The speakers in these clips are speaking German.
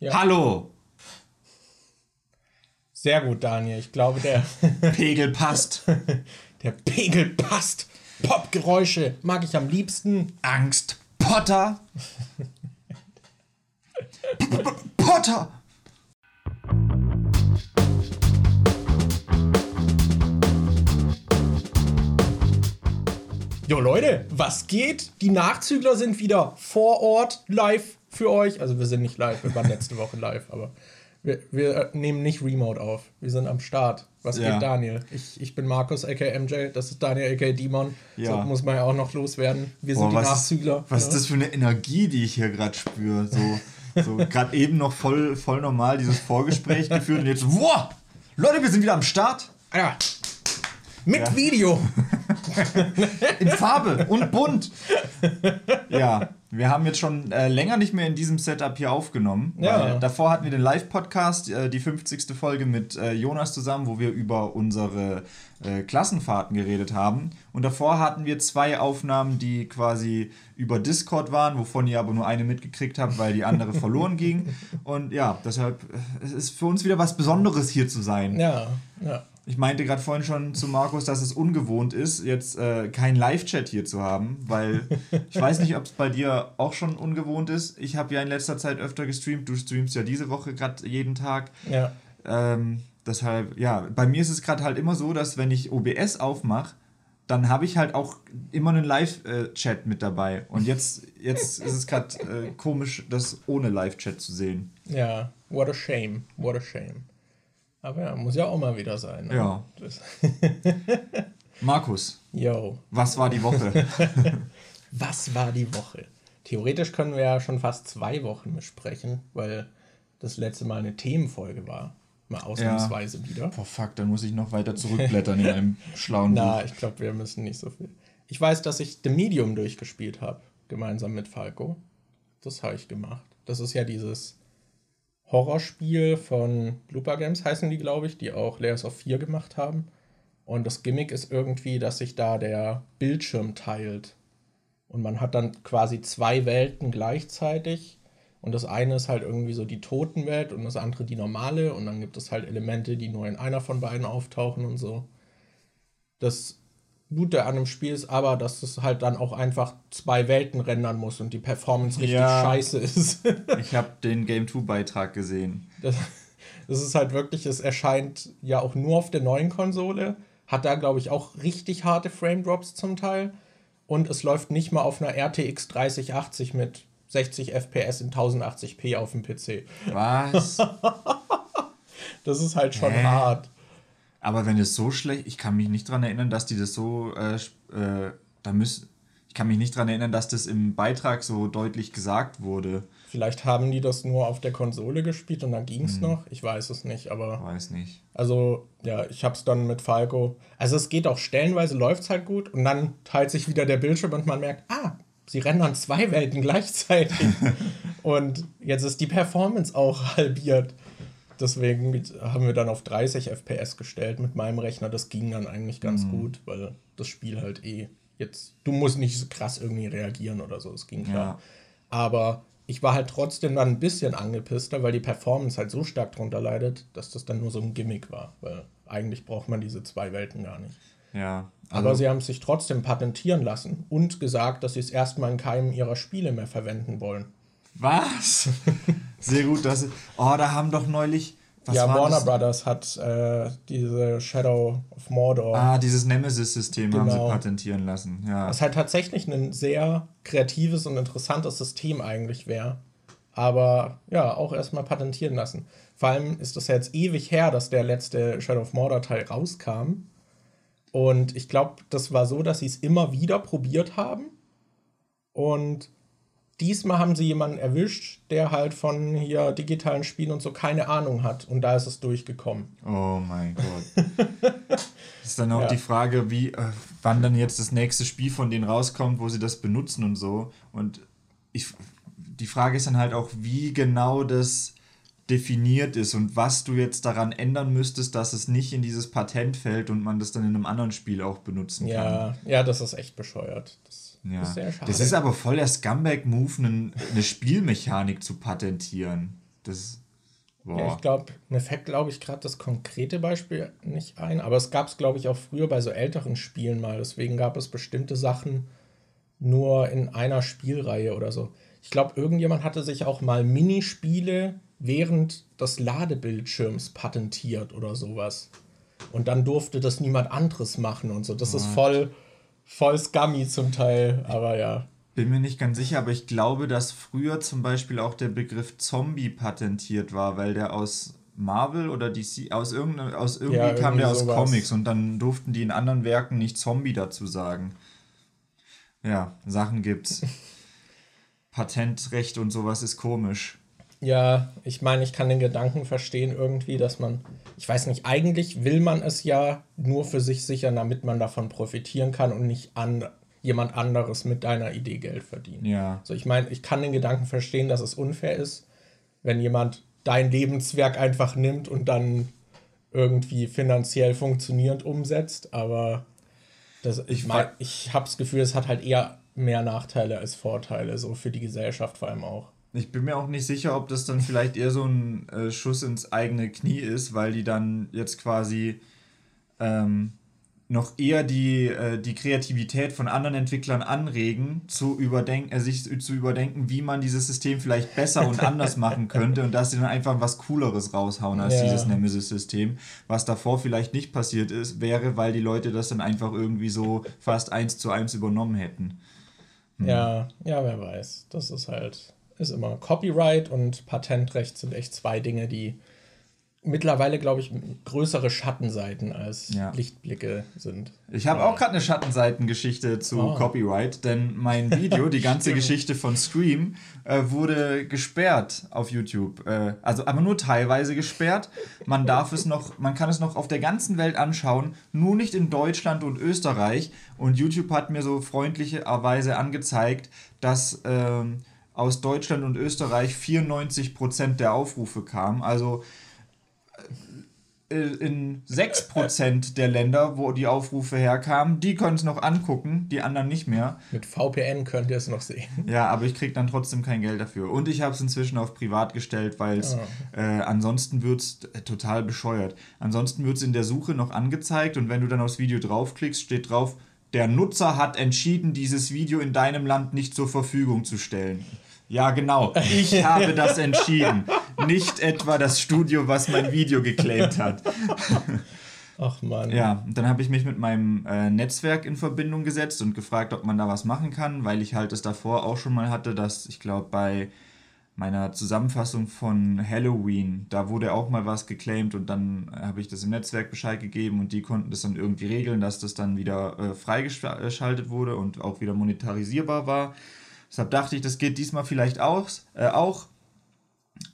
Ja. Hallo! Sehr gut, Daniel. Ich glaube, der Pegel passt. der Pegel passt. Popgeräusche mag ich am liebsten. Angst. Potter. Potter. Jo Leute, was geht? Die Nachzügler sind wieder vor Ort live für euch. Also wir sind nicht live, wir waren letzte Woche live, aber wir, wir nehmen nicht Remote auf. Wir sind am Start. Was ja. geht, Daniel? Ich, ich bin Markus, aka MJ. Das ist Daniel, aka Demon. Ja. So muss man ja auch noch loswerden. Wir Boah, sind die Nachzügler. Ist, was ist das für eine Energie, die ich hier gerade spüre? So, so gerade eben noch voll, voll normal dieses Vorgespräch geführt und jetzt, wow! Leute, wir sind wieder am Start. Ja. Mit ja. Video. in Farbe und bunt. Ja, wir haben jetzt schon äh, länger nicht mehr in diesem Setup hier aufgenommen. Ja. davor hatten wir den Live-Podcast, äh, die 50. Folge mit äh, Jonas zusammen, wo wir über unsere äh, Klassenfahrten geredet haben. Und davor hatten wir zwei Aufnahmen, die quasi über Discord waren, wovon ihr aber nur eine mitgekriegt habt, weil die andere verloren ging. Und ja, deshalb äh, es ist für uns wieder was Besonderes hier zu sein. Ja, ja. Ich meinte gerade vorhin schon zu Markus, dass es ungewohnt ist, jetzt äh, keinen Live-Chat hier zu haben, weil ich weiß nicht, ob es bei dir auch schon ungewohnt ist. Ich habe ja in letzter Zeit öfter gestreamt. Du streamst ja diese Woche gerade jeden Tag. Ja. Ähm, deshalb, ja, bei mir ist es gerade halt immer so, dass wenn ich OBS aufmache, dann habe ich halt auch immer einen Live-Chat mit dabei. Und jetzt, jetzt ist es gerade äh, komisch, das ohne Live-Chat zu sehen. Ja, what a shame, what a shame. Aber ja, muss ja auch mal wieder sein. Ne? Ja. Markus. Yo. Was war die Woche? was war die Woche? Theoretisch können wir ja schon fast zwei Wochen besprechen, weil das letzte Mal eine Themenfolge war. Mal ausnahmsweise ja. wieder. Boah, fuck, dann muss ich noch weiter zurückblättern in einem schlauen Buch. Na, ich glaube, wir müssen nicht so viel. Ich weiß, dass ich The Medium durchgespielt habe, gemeinsam mit Falco. Das habe ich gemacht. Das ist ja dieses Horrorspiel von Blooper Games heißen die, glaube ich, die auch Layers of 4 gemacht haben. Und das Gimmick ist irgendwie, dass sich da der Bildschirm teilt. Und man hat dann quasi zwei Welten gleichzeitig. Und das eine ist halt irgendwie so die Totenwelt und das andere die normale. Und dann gibt es halt Elemente, die nur in einer von beiden auftauchen und so. Das Gute an dem Spiel ist aber, dass es halt dann auch einfach zwei Welten rendern muss und die Performance richtig ja, scheiße ist. ich habe den Game 2 Beitrag gesehen. Das, das, ist halt wirklich, es erscheint ja auch nur auf der neuen Konsole, hat da glaube ich auch richtig harte Frame Drops zum Teil und es läuft nicht mal auf einer RTX 3080 mit 60 FPS in 1080p auf dem PC. Was? das ist halt schon Hä? hart. Aber wenn es so schlecht, ich kann mich nicht daran erinnern, dass die das so, äh, äh, da müssen, ich kann mich nicht daran erinnern, dass das im Beitrag so deutlich gesagt wurde. Vielleicht haben die das nur auf der Konsole gespielt und dann ging es hm. noch. Ich weiß es nicht, aber. Weiß nicht. Also, ja, ich hab's dann mit Falco. Also, es geht auch stellenweise, läuft's halt gut und dann teilt sich wieder der Bildschirm und man merkt, ah, sie rennen an zwei Welten gleichzeitig. und jetzt ist die Performance auch halbiert. Deswegen haben wir dann auf 30 FPS gestellt mit meinem Rechner. Das ging dann eigentlich ganz mhm. gut, weil das Spiel halt eh jetzt, du musst nicht so krass irgendwie reagieren oder so, das ging klar. Ja. Aber ich war halt trotzdem dann ein bisschen angepisster, weil die Performance halt so stark drunter leidet, dass das dann nur so ein Gimmick war. Weil eigentlich braucht man diese zwei Welten gar nicht. Ja. Also Aber sie haben es sich trotzdem patentieren lassen und gesagt, dass sie es erstmal in keinem ihrer Spiele mehr verwenden wollen. Was? Sehr gut, dass. Oh, da haben doch neulich. ja, Warner das? Brothers hat äh, diese Shadow of Mordor. Ah, dieses Nemesis-System genau. haben sie genau. patentieren lassen. Ja. Was halt tatsächlich ein sehr kreatives und interessantes System eigentlich wäre. Aber ja, auch erstmal patentieren lassen. Vor allem ist das ja jetzt ewig her, dass der letzte Shadow of Mordor-Teil rauskam. Und ich glaube, das war so, dass sie es immer wieder probiert haben. Und Diesmal haben sie jemanden erwischt, der halt von hier digitalen Spielen und so keine Ahnung hat. Und da ist es durchgekommen. Oh mein Gott. das ist dann auch ja. die Frage, wie, äh, wann dann jetzt das nächste Spiel von denen rauskommt, wo sie das benutzen und so. Und ich, die Frage ist dann halt auch, wie genau das definiert ist und was du jetzt daran ändern müsstest, dass es nicht in dieses Patent fällt und man das dann in einem anderen Spiel auch benutzen ja, kann. Ja, das ist echt bescheuert. Das ja. Das ist sehr schade. Das ist aber voll der Scumbag-Move, eine, Spielmechanik zu patentieren. Das. Boah. Ja, ich glaube, mir fällt, glaube ich, gerade das konkrete Beispiel nicht ein, aber es gab es, glaube ich, auch früher bei so älteren Spielen mal. Deswegen gab es bestimmte Sachen nur in einer Spielreihe oder so. Ich glaube, irgendjemand hatte sich auch mal Minispiele während des Ladebildschirms patentiert oder sowas. Und dann durfte das niemand anderes machen und so. Das What? ist voll, voll scummy zum Teil, aber ja. Bin mir nicht ganz sicher, aber ich glaube, dass früher zum Beispiel auch der Begriff Zombie patentiert war, weil der aus Marvel oder DC, aus, irgendein, aus irgendwie ja, kam der aus sowas. Comics und dann durften die in anderen Werken nicht Zombie dazu sagen. Ja, Sachen gibt's. Patentrecht und sowas ist komisch. Ja, ich meine, ich kann den Gedanken verstehen irgendwie, dass man, ich weiß nicht, eigentlich will man es ja nur für sich sichern, damit man davon profitieren kann und nicht an jemand anderes mit deiner Idee Geld verdient. Ja. So, ich meine, ich kann den Gedanken verstehen, dass es unfair ist, wenn jemand dein Lebenswerk einfach nimmt und dann irgendwie finanziell funktionierend umsetzt, aber das, ich, mein, ich habe das Gefühl, es hat halt eher mehr Nachteile als Vorteile, so für die Gesellschaft vor allem auch. Ich bin mir auch nicht sicher, ob das dann vielleicht eher so ein äh, Schuss ins eigene Knie ist, weil die dann jetzt quasi ähm, noch eher die, äh, die Kreativität von anderen Entwicklern anregen, zu überdenken, äh, sich zu überdenken, wie man dieses System vielleicht besser und anders machen könnte und dass sie dann einfach was Cooleres raushauen als ja. dieses Nemesis-System. Was davor vielleicht nicht passiert ist, wäre, weil die Leute das dann einfach irgendwie so fast eins zu eins übernommen hätten. Hm. Ja, ja, wer weiß. Das ist halt, ist immer Copyright und Patentrecht sind echt zwei Dinge, die mittlerweile, glaube ich, größere Schattenseiten als ja. Lichtblicke sind. Ich habe auch gerade eine Schattenseitengeschichte zu oh. Copyright, denn mein Video, die ganze Geschichte von Scream, äh, wurde gesperrt auf YouTube. Äh, also aber nur teilweise gesperrt. Man darf es noch, man kann es noch auf der ganzen Welt anschauen, nur nicht in Deutschland und Österreich. Und YouTube hat mir so freundlicherweise angezeigt, dass ähm, aus Deutschland und Österreich 94% der Aufrufe kamen. Also äh, in 6% der Länder, wo die Aufrufe herkamen, die können es noch angucken, die anderen nicht mehr. Mit VPN könnt ihr es noch sehen. Ja, aber ich kriege dann trotzdem kein Geld dafür. Und ich habe es inzwischen auf privat gestellt, weil es oh. äh, ansonsten wird es äh, total bescheuert. Ansonsten wird es in der Suche noch angezeigt und wenn du dann aufs Video draufklickst, steht drauf, der Nutzer hat entschieden, dieses Video in deinem Land nicht zur Verfügung zu stellen. Ja, genau. Ich habe das entschieden. Nicht etwa das Studio, was mein Video geclaimt hat. Ach man. Ja, und dann habe ich mich mit meinem äh, Netzwerk in Verbindung gesetzt und gefragt, ob man da was machen kann, weil ich halt es davor auch schon mal hatte, dass ich glaube bei meiner Zusammenfassung von Halloween, da wurde auch mal was geclaimt und dann habe ich das im Netzwerk Bescheid gegeben und die konnten das dann irgendwie regeln, dass das dann wieder äh, freigeschaltet wurde und auch wieder monetarisierbar war. Deshalb dachte ich, das geht diesmal vielleicht aus, äh, auch.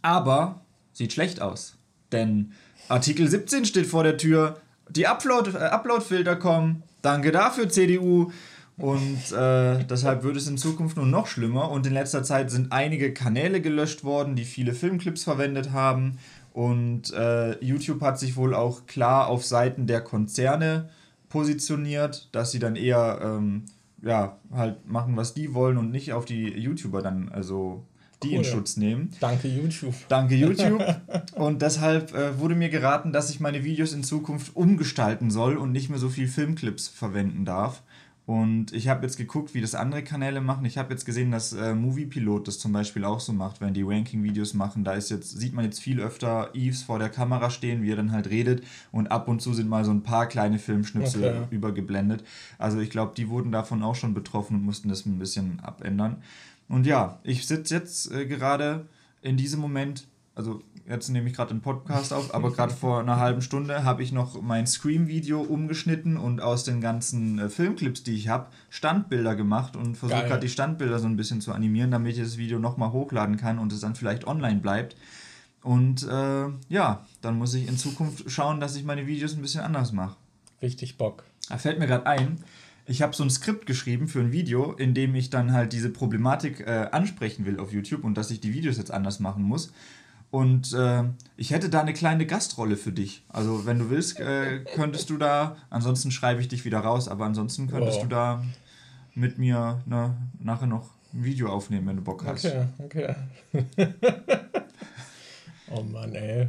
Aber sieht schlecht aus. Denn Artikel 17 steht vor der Tür. Die Upload, äh, Upload-Filter kommen. Danke dafür, CDU. Und äh, deshalb wird es in Zukunft nur noch schlimmer. Und in letzter Zeit sind einige Kanäle gelöscht worden, die viele Filmclips verwendet haben. Und äh, YouTube hat sich wohl auch klar auf Seiten der Konzerne positioniert, dass sie dann eher ähm, ja, halt machen, was die wollen und nicht auf die YouTuber dann also die cool. in Schutz nehmen. Danke YouTube. Danke YouTube. und deshalb äh, wurde mir geraten, dass ich meine Videos in Zukunft umgestalten soll und nicht mehr so viel Filmclips verwenden darf. Und ich habe jetzt geguckt, wie das andere Kanäle machen. Ich habe jetzt gesehen, dass äh, Movie Pilot das zum Beispiel auch so macht, wenn die Ranking-Videos machen. Da ist jetzt, sieht man jetzt viel öfter Eves vor der Kamera stehen, wie er dann halt redet. Und ab und zu sind mal so ein paar kleine Filmschnipsel okay. übergeblendet. Also ich glaube, die wurden davon auch schon betroffen und mussten das ein bisschen abändern. Und ja, ich sitze jetzt äh, gerade in diesem Moment also jetzt nehme ich gerade den Podcast auf, aber gerade vor einer halben Stunde habe ich noch mein Scream-Video umgeschnitten und aus den ganzen äh, Filmclips, die ich habe, Standbilder gemacht und versuche gerade die Standbilder so ein bisschen zu animieren, damit ich das Video nochmal hochladen kann und es dann vielleicht online bleibt. Und äh, ja, dann muss ich in Zukunft schauen, dass ich meine Videos ein bisschen anders mache. Richtig Bock. Da fällt mir gerade ein, ich habe so ein Skript geschrieben für ein Video, in dem ich dann halt diese Problematik äh, ansprechen will auf YouTube und dass ich die Videos jetzt anders machen muss. Und äh, ich hätte da eine kleine Gastrolle für dich. Also wenn du willst, äh, könntest du da, ansonsten schreibe ich dich wieder raus, aber ansonsten könntest wow. du da mit mir ne, nachher noch ein Video aufnehmen, wenn du Bock hast. Okay, okay. Oh Mann, ey.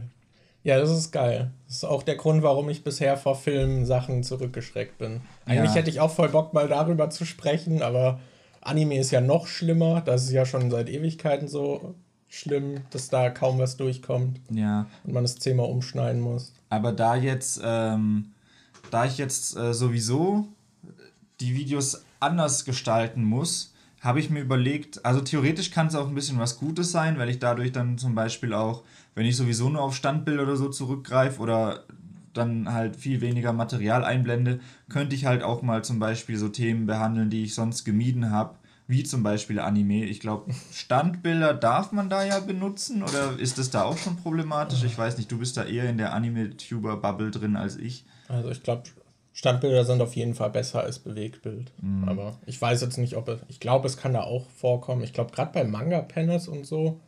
Ja, das ist geil. Das ist auch der Grund, warum ich bisher vor Filmsachen zurückgeschreckt bin. Eigentlich ja. hätte ich auch voll Bock, mal darüber zu sprechen, aber Anime ist ja noch schlimmer. Das ist ja schon seit Ewigkeiten so schlimm, dass da kaum was durchkommt. Ja. Und man das Thema umschneiden muss. Aber da jetzt, ähm, da ich jetzt äh, sowieso die Videos anders gestalten muss, habe ich mir überlegt, also theoretisch kann es auch ein bisschen was Gutes sein, weil ich dadurch dann zum Beispiel auch, wenn ich sowieso nur auf Standbilder oder so zurückgreife oder dann halt viel weniger Material einblende, könnte ich halt auch mal zum Beispiel so Themen behandeln, die ich sonst gemieden habe, wie zum Beispiel Anime. Ich glaube, Standbilder darf man da ja benutzen oder ist das da auch schon problematisch? Ich weiß nicht, du bist da eher in der Anime-Tuber-Bubble drin als ich. Also ich glaube, Standbilder sind auf jeden Fall besser als Bewegtbild. Mhm. Aber ich weiß jetzt nicht, ob es. Ich glaube, es kann da auch vorkommen. Ich glaube, gerade bei Manga-Panels und so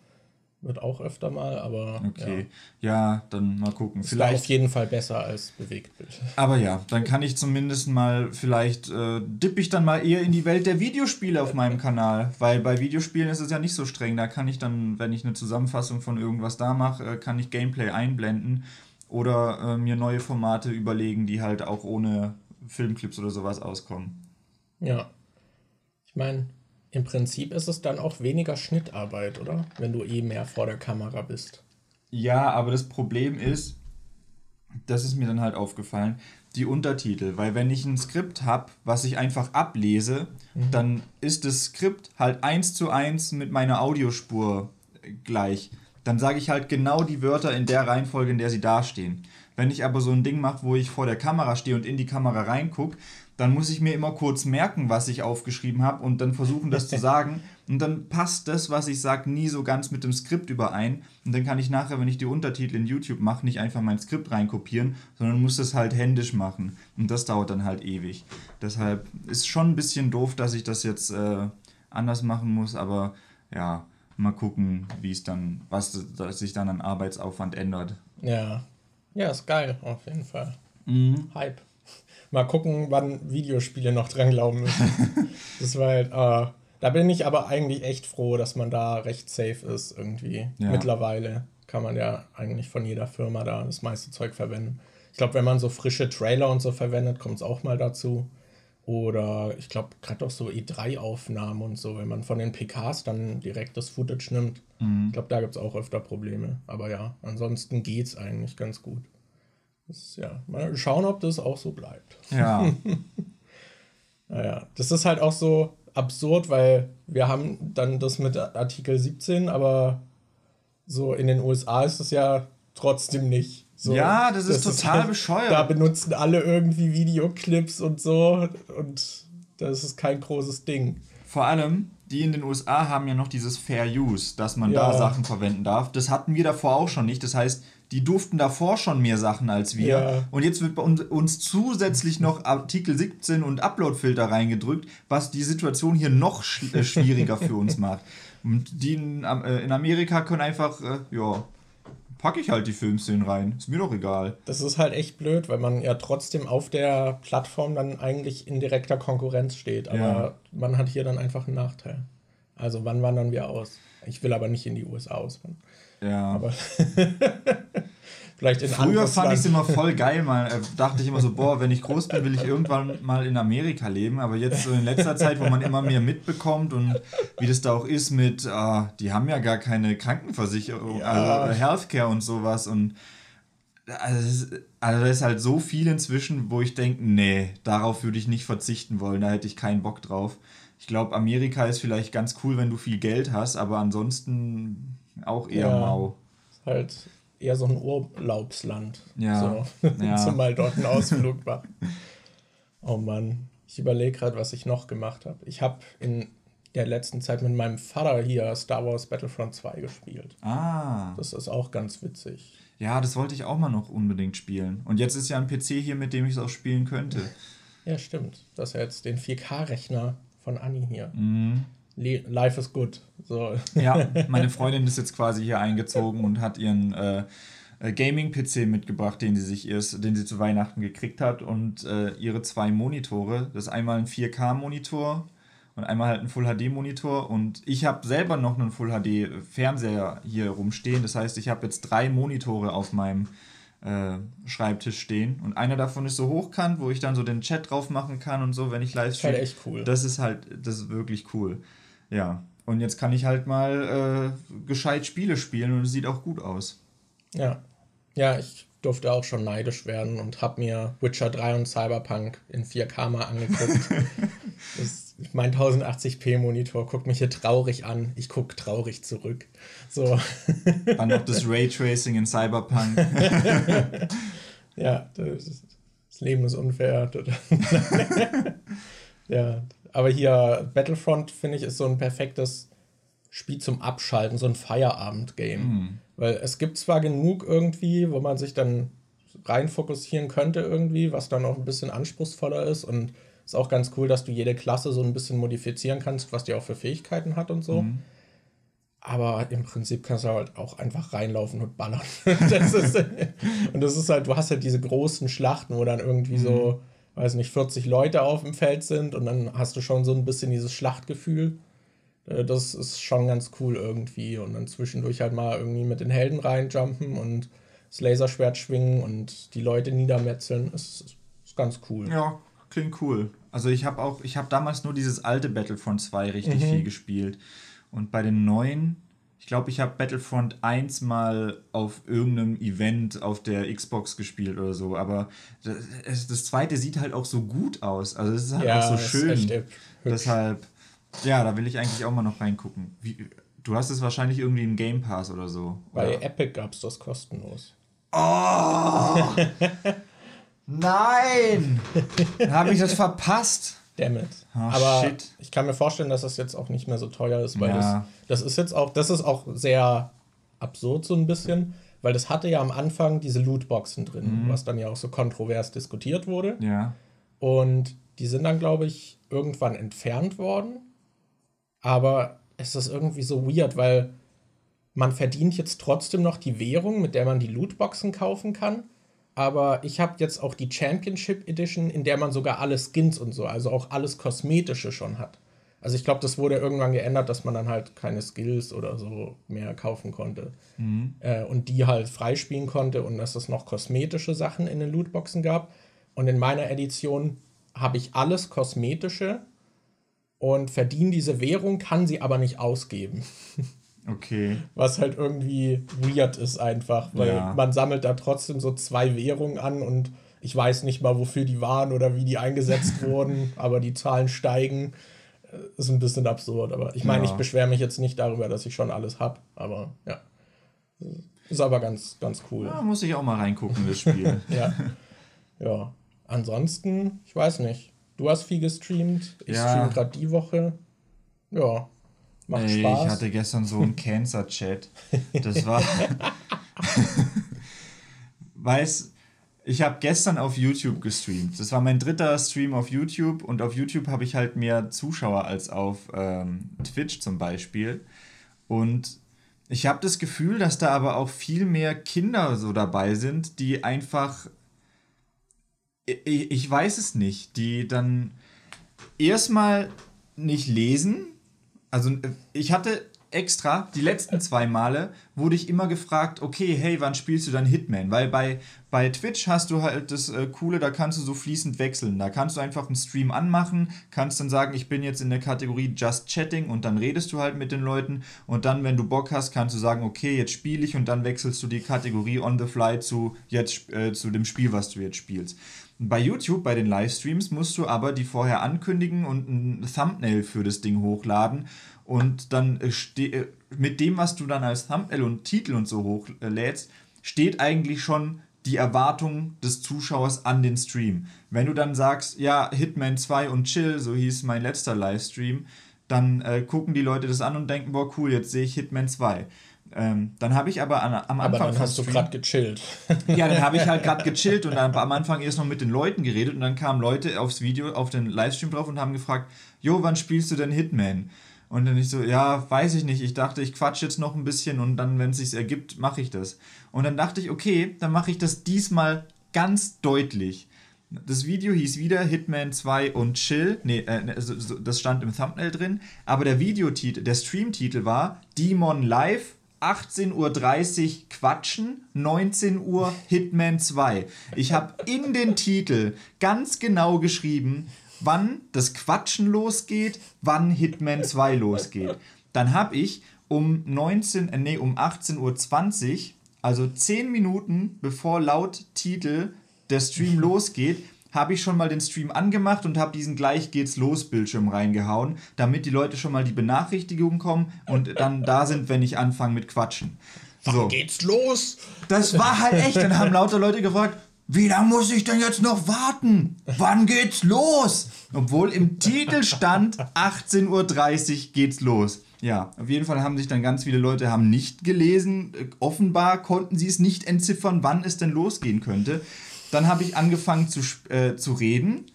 wird auch öfter mal, aber. Okay. Ja, ja dann mal gucken. Ist vielleicht auf jeden Fall besser als Bewegtbild. Aber ja, dann kann ich zumindest mal, vielleicht äh, dippe ich dann mal eher in die Welt der Videospiele auf meinem Kanal. Weil bei Videospielen ist es ja nicht so streng. Da kann ich dann, wenn ich eine Zusammenfassung von irgendwas da mache, äh, kann ich Gameplay einblenden oder äh, mir neue Formate überlegen, die halt auch ohne Filmclips oder sowas auskommen. Ja. Ich meine, im Prinzip ist es dann auch weniger Schnittarbeit, oder? Wenn du eh mehr vor der Kamera bist. Ja, aber das Problem ist, das ist mir dann halt aufgefallen, die Untertitel. Weil wenn ich ein Skript habe, was ich einfach ablese, mhm. dann ist das Skript halt eins zu eins mit meiner Audiospur gleich dann sage ich halt genau die Wörter in der Reihenfolge, in der sie dastehen. Wenn ich aber so ein Ding mache, wo ich vor der Kamera stehe und in die Kamera reingucke, dann muss ich mir immer kurz merken, was ich aufgeschrieben habe und dann versuchen, das zu sagen. Und dann passt das, was ich sage, nie so ganz mit dem Skript überein. Und dann kann ich nachher, wenn ich die Untertitel in YouTube mache, nicht einfach mein Skript reinkopieren, sondern muss das halt händisch machen. Und das dauert dann halt ewig. Deshalb ist schon ein bisschen doof, dass ich das jetzt äh, anders machen muss, aber ja, mal gucken, wie es dann, was sich dann an Arbeitsaufwand ändert. Ja. Ja, ist geil, auf jeden Fall. Mhm. Hype. Mal gucken, wann Videospiele noch dran glauben müssen. das war halt, äh, da bin ich aber eigentlich echt froh, dass man da recht safe ist irgendwie. Ja. Mittlerweile kann man ja eigentlich von jeder Firma da das meiste Zeug verwenden. Ich glaube, wenn man so frische Trailer und so verwendet, kommt es auch mal dazu. Oder ich glaube, gerade auch so E3-Aufnahmen und so, wenn man von den PKs dann direkt das Footage nimmt. Mhm. Ich glaube, da gibt es auch öfter Probleme. Aber ja, ansonsten geht es eigentlich ganz gut. Das ja, mal schauen, ob das auch so bleibt. Ja. naja, das ist halt auch so absurd, weil wir haben dann das mit Artikel 17, aber so in den USA ist es ja trotzdem nicht. So, ja, das ist das total ist bescheuert. Da benutzen alle irgendwie Videoclips und so und das ist kein großes Ding. Vor allem, die in den USA haben ja noch dieses Fair Use, dass man ja. da Sachen verwenden darf. Das hatten wir davor auch schon nicht. Das heißt, die durften davor schon mehr Sachen als wir. Ja. Und jetzt wird bei uns zusätzlich noch Artikel 17 und Uploadfilter reingedrückt, was die Situation hier noch äh, schwieriger für uns macht. Und die in, äh, in Amerika können einfach, äh, ja, packe ich halt die Filmszenen rein. Ist mir doch egal. Das ist halt echt blöd, weil man ja trotzdem auf der Plattform dann eigentlich in direkter Konkurrenz steht. Aber ja. man hat hier dann einfach einen Nachteil. Also wann wandern wir aus? Ich will aber nicht in die USA auswandern. Ja. Aber Vielleicht in Früher fand ich es immer voll geil, mal äh, dachte ich immer so, boah, wenn ich groß bin, will ich irgendwann mal in Amerika leben. Aber jetzt so in letzter Zeit, wo man immer mehr mitbekommt und wie das da auch ist mit, äh, die haben ja gar keine Krankenversicherung, ja. also Healthcare und sowas und also, also da ist halt so viel inzwischen, wo ich denke, nee, darauf würde ich nicht verzichten wollen, da hätte ich keinen Bock drauf. Ich glaube, Amerika ist vielleicht ganz cool, wenn du viel Geld hast, aber ansonsten auch eher ja, mau. Halt eher so ein Urlaubsland. Ja. So, ja. Zumal dort einen Ausflug war. Oh Mann, ich überlege gerade, was ich noch gemacht habe. Ich habe in der letzten Zeit mit meinem Vater hier Star Wars Battlefront 2 gespielt. Ah. Das ist auch ganz witzig. Ja, das wollte ich auch mal noch unbedingt spielen. Und jetzt ist ja ein PC hier, mit dem ich es auch spielen könnte. Ja, stimmt. Das ist ja jetzt den 4K-Rechner von Anni hier. Mhm. Life is good. So. Ja, meine Freundin ist jetzt quasi hier eingezogen und hat ihren äh, äh Gaming-PC mitgebracht, den sie sich erst, den sie zu Weihnachten gekriegt hat und äh, ihre zwei Monitore. Das ist einmal ein 4K-Monitor und einmal halt einen Full HD Monitor und ich habe selber noch einen Full HD Fernseher hier rumstehen. Das heißt, ich habe jetzt drei Monitore auf meinem äh, Schreibtisch stehen und einer davon ist so hochkant, wo ich dann so den Chat drauf machen kann und so, wenn ich live stream. Das ist halt echt cool. Das ist halt, das ist wirklich cool. Ja. Und jetzt kann ich halt mal äh, gescheit Spiele spielen und es sieht auch gut aus. Ja. Ja, ich durfte auch schon neidisch werden und habe mir Witcher 3 und Cyberpunk in 4K mal angeguckt. das, mein 1080p Monitor guckt mich hier traurig an. Ich gucke traurig zurück. So. Dann noch das Raytracing in Cyberpunk. ja, das, das Leben ist unfair. ja, aber hier Battlefront finde ich ist so ein perfektes Spiel zum Abschalten, so ein Feierabend-Game. Mhm. Weil es gibt zwar genug irgendwie, wo man sich dann rein fokussieren könnte irgendwie, was dann auch ein bisschen anspruchsvoller ist und ist auch ganz cool, dass du jede Klasse so ein bisschen modifizieren kannst, was die auch für Fähigkeiten hat und so. Mhm. Aber im Prinzip kannst du halt auch einfach reinlaufen und ballern. das ist, und das ist halt, du hast halt diese großen Schlachten, wo dann irgendwie mhm. so, weiß nicht, 40 Leute auf dem Feld sind und dann hast du schon so ein bisschen dieses Schlachtgefühl. Äh, das ist schon ganz cool irgendwie. Und dann zwischendurch halt mal irgendwie mit den Helden reinjumpen und das Laserschwert schwingen und die Leute niedermetzeln. Ist, ist ganz cool. Ja, klingt cool. Also ich habe auch, ich habe damals nur dieses alte Battlefront 2 richtig mhm. viel gespielt. Und bei den neuen, ich glaube, ich habe Battlefront 1 mal auf irgendeinem Event auf der Xbox gespielt oder so. Aber das, das zweite sieht halt auch so gut aus. Also es ist halt ja, auch so schön. Deshalb ja, da will ich eigentlich auch mal noch reingucken. Wie, du hast es wahrscheinlich irgendwie im Game Pass oder so. Bei oder? Epic gab es das kostenlos. Oh! Nein! Habe ich das verpasst? Damn it. Oh, Aber shit. ich kann mir vorstellen, dass das jetzt auch nicht mehr so teuer ist, weil ja. das, das ist jetzt auch, das ist auch sehr absurd so ein bisschen, weil das hatte ja am Anfang diese Lootboxen drin, mhm. was dann ja auch so kontrovers diskutiert wurde. Ja. Und die sind dann, glaube ich, irgendwann entfernt worden. Aber es ist irgendwie so weird, weil man verdient jetzt trotzdem noch die Währung, mit der man die Lootboxen kaufen kann. Aber ich habe jetzt auch die Championship Edition, in der man sogar alle Skins und so, also auch alles Kosmetische schon hat. Also ich glaube, das wurde irgendwann geändert, dass man dann halt keine Skills oder so mehr kaufen konnte. Mhm. Äh, und die halt freispielen konnte und dass es noch kosmetische Sachen in den Lootboxen gab. Und in meiner Edition habe ich alles Kosmetische und verdiene diese Währung, kann sie aber nicht ausgeben. Okay. Was halt irgendwie weird ist einfach, weil ja. man sammelt da trotzdem so zwei Währungen an und ich weiß nicht mal, wofür die waren oder wie die eingesetzt wurden, aber die Zahlen steigen. Äh, ist ein bisschen absurd, aber ich meine, ja. ich beschwere mich jetzt nicht darüber, dass ich schon alles habe, aber ja. Ist aber ganz, ganz cool. Ja, muss ich auch mal reingucken, das Spiel. ja. Ja. Ansonsten, ich weiß nicht. Du hast viel gestreamt. Ich ja. stream gerade die Woche. Ja, macht Ey, Spaß. Ich hatte gestern so einen Cancer-Chat. Das war. Weiß, ich habe gestern auf YouTube gestreamt. Das war mein dritter Stream auf YouTube und auf YouTube habe ich halt mehr Zuschauer als auf ähm, Twitch zum Beispiel. Und ich habe das Gefühl, dass da aber auch viel mehr Kinder so dabei sind, die einfach ich, ich weiß es nicht, die dann erstmal nicht lesen. Also ich hatte extra, die letzten zwei Male wurde ich immer gefragt, okay, hey, wann spielst du dann Hitman? Weil bei, bei Twitch hast du halt das äh, Coole, da kannst du so fließend wechseln. Da kannst du einfach einen Stream anmachen, kannst dann sagen, ich bin jetzt in der Kategorie Just Chatting und dann redest du halt mit den Leuten und dann, wenn du Bock hast, kannst du sagen, okay, jetzt spiele ich und dann wechselst du die Kategorie on the fly zu, jetzt, äh, zu dem Spiel, was du jetzt spielst. Bei YouTube, bei den Livestreams, musst du aber die vorher ankündigen und ein Thumbnail für das Ding hochladen. Und dann äh, äh, mit dem, was du dann als Thumbnail und Titel und so hochlädst, steht eigentlich schon die Erwartung des Zuschauers an den Stream. Wenn du dann sagst, ja, Hitman 2 und Chill, so hieß mein letzter Livestream, dann äh, gucken die Leute das an und denken, boah, cool, jetzt sehe ich Hitman 2. Ähm, dann habe ich aber an, am Anfang. Aber dann hast du gerade gechillt. ja, dann habe ich halt gerade gechillt und dann am Anfang erst noch mit den Leuten geredet und dann kamen Leute aufs Video, auf den Livestream drauf und haben gefragt: Jo, wann spielst du denn Hitman? Und dann ich so, ja, weiß ich nicht. Ich dachte, ich quatsch jetzt noch ein bisschen und dann, wenn es sich ergibt, mache ich das. Und dann dachte ich, okay, dann mache ich das diesmal ganz deutlich. Das Video hieß wieder Hitman 2 und Chill. Nee, äh, also, das stand im Thumbnail drin. Aber der Videotitel, der Streamtitel war Demon Live 18.30 Uhr Quatschen, 19 Uhr Hitman 2. Ich habe in den Titel ganz genau geschrieben, wann das Quatschen losgeht, wann Hitman 2 losgeht. Dann habe ich um 19, äh, nee, um 18.20 Uhr, also 10 Minuten bevor laut Titel der Stream losgeht, habe ich schon mal den Stream angemacht und habe diesen gleich geht's los Bildschirm reingehauen, damit die Leute schon mal die Benachrichtigungen kommen und dann da sind, wenn ich anfange mit Quatschen. So. Wann geht's los? Das war halt echt. Dann haben lauter Leute gefragt, wie lange muss ich denn jetzt noch warten? Wann geht's los? Obwohl im Titel stand 18.30 Uhr geht's los. Ja, auf jeden Fall haben sich dann ganz viele Leute haben nicht gelesen. Offenbar konnten sie es nicht entziffern, wann es denn losgehen könnte. Dann habe ich angefangen zu, äh, zu reden.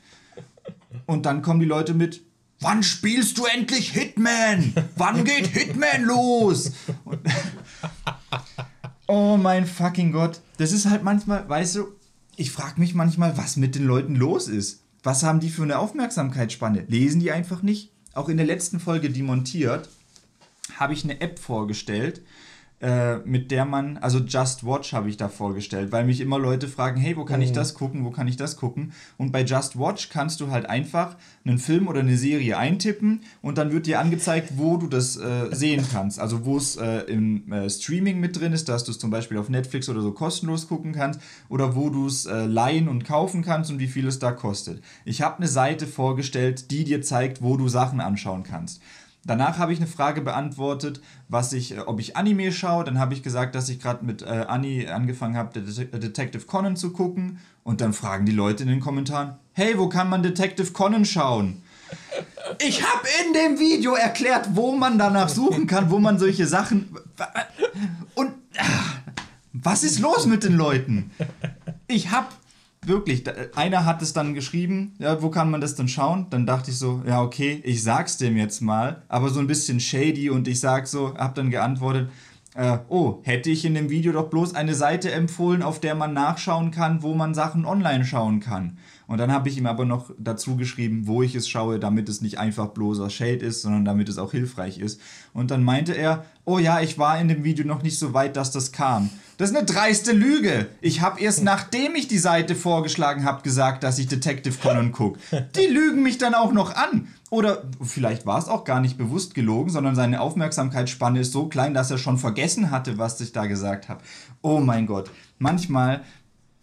Und dann kommen die Leute mit, wann spielst du endlich Hitman? Wann geht Hitman los? Und oh mein fucking Gott. Das ist halt manchmal, weißt du, ich frage mich manchmal, was mit den Leuten los ist. Was haben die für eine Aufmerksamkeitsspanne? Lesen die einfach nicht? Auch in der letzten Folge, die montiert, habe ich eine App vorgestellt, äh, mit der man, also Just Watch habe ich da vorgestellt, weil mich immer Leute fragen, hey, wo kann mhm. ich das gucken, wo kann ich das gucken? Und bei Just Watch kannst du halt einfach einen Film oder eine Serie eintippen und dann wird dir angezeigt, wo du das äh, sehen kannst. Also wo es äh, im äh, Streaming mit drin ist, dass du es zum Beispiel auf Netflix oder so kostenlos gucken kannst oder wo du es äh, leihen und kaufen kannst und wie viel es da kostet. Ich habe eine Seite vorgestellt, die dir zeigt, wo du Sachen anschauen kannst. Danach habe ich eine Frage beantwortet, was ich, äh, ob ich Anime schaue. Dann habe ich gesagt, dass ich gerade mit äh, Annie angefangen habe, Det Detective Conan zu gucken. Und dann fragen die Leute in den Kommentaren: Hey, wo kann man Detective Conan schauen? Ich habe in dem Video erklärt, wo man danach suchen kann, wo man solche Sachen. Und. Ah, was ist los mit den Leuten? Ich habe wirklich, einer hat es dann geschrieben, ja, wo kann man das denn schauen? Dann dachte ich so, ja, okay, ich sag's dem jetzt mal, aber so ein bisschen shady und ich sag so, hab dann geantwortet, äh, oh, hätte ich in dem Video doch bloß eine Seite empfohlen, auf der man nachschauen kann, wo man Sachen online schauen kann. Und dann habe ich ihm aber noch dazu geschrieben, wo ich es schaue, damit es nicht einfach bloßer Shade ist, sondern damit es auch hilfreich ist. Und dann meinte er, oh ja, ich war in dem Video noch nicht so weit, dass das kam. Das ist eine dreiste Lüge. Ich habe erst nachdem ich die Seite vorgeschlagen habe, gesagt, dass ich Detective Conan gucke. Die lügen mich dann auch noch an. Oder vielleicht war es auch gar nicht bewusst gelogen, sondern seine Aufmerksamkeitsspanne ist so klein, dass er schon vergessen hatte, was ich da gesagt habe. Oh mein Gott. Manchmal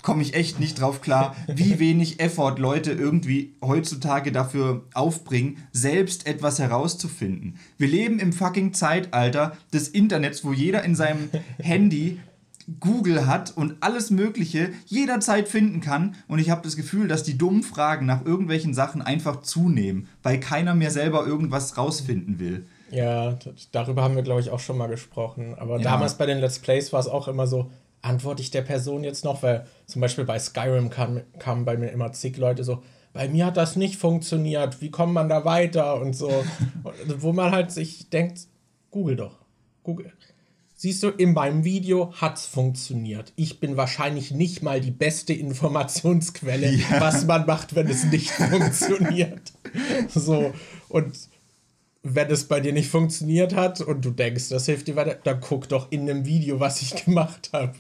komme ich echt nicht drauf klar, wie wenig Effort Leute irgendwie heutzutage dafür aufbringen, selbst etwas herauszufinden. Wir leben im fucking Zeitalter des Internets, wo jeder in seinem Handy Google hat und alles Mögliche jederzeit finden kann. Und ich habe das Gefühl, dass die dummen Fragen nach irgendwelchen Sachen einfach zunehmen, weil keiner mehr selber irgendwas rausfinden will. Ja, darüber haben wir, glaube ich, auch schon mal gesprochen. Aber ja. damals bei den Let's Plays war es auch immer so, antworte ich der Person jetzt noch? Weil zum Beispiel bei Skyrim kamen kam bei mir immer zig Leute so, bei mir hat das nicht funktioniert, wie kommt man da weiter und so. Wo man halt sich denkt, Google doch. Google. Siehst du, in meinem Video hat es funktioniert. Ich bin wahrscheinlich nicht mal die beste Informationsquelle, ja. was man macht, wenn es nicht funktioniert. So, und wenn es bei dir nicht funktioniert hat und du denkst, das hilft dir weiter, dann guck doch in dem Video, was ich gemacht habe.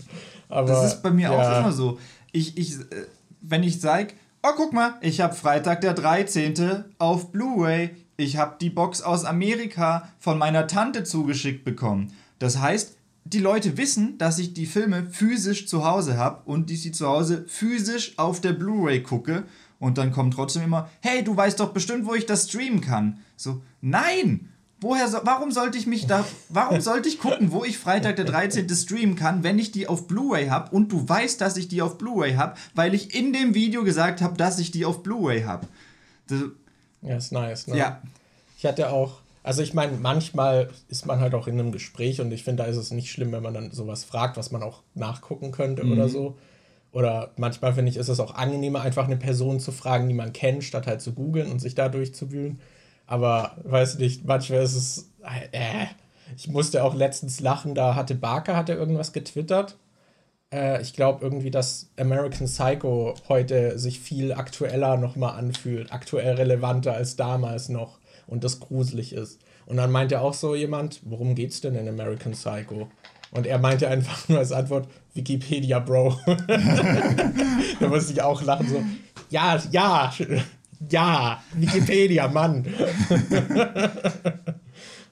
das ist bei mir ja. auch immer so. Ich, ich, äh, wenn ich sage, oh guck mal, ich habe Freitag der 13. auf Blu-ray, ich habe die Box aus Amerika von meiner Tante zugeschickt bekommen. Das heißt, die Leute wissen, dass ich die Filme physisch zu Hause habe und die sie zu Hause physisch auf der Blu-ray gucke und dann kommt trotzdem immer, hey, du weißt doch bestimmt, wo ich das streamen kann. So, nein! Woher, so, warum sollte ich mich da, warum sollte ich gucken, wo ich Freitag der 13. streamen kann, wenn ich die auf Blu-ray habe und du weißt, dass ich die auf Blu-ray habe, weil ich in dem Video gesagt habe, dass ich die auf Blu-ray habe. Ja, ist nice, ne? Ja. Ich hatte auch, also ich meine, manchmal ist man halt auch in einem Gespräch und ich finde, da ist es nicht schlimm, wenn man dann sowas fragt, was man auch nachgucken könnte mhm. oder so. Oder manchmal finde ich, ist es auch angenehmer, einfach eine Person zu fragen, die man kennt, statt halt zu googeln und sich da durchzuwühlen. Aber weiß nicht, manchmal ist es. Äh, ich musste auch letztens lachen, da hatte Barker hatte irgendwas getwittert. äh, ich glaube irgendwie, dass American Psycho heute sich viel aktueller nochmal anfühlt, aktuell relevanter als damals noch und das gruselig ist. Und dann meinte auch so jemand, worum geht's denn in American Psycho? Und er meinte einfach nur als Antwort, Wikipedia, Bro. da musste ich auch lachen, so, ja, ja, ja, Wikipedia, Mann.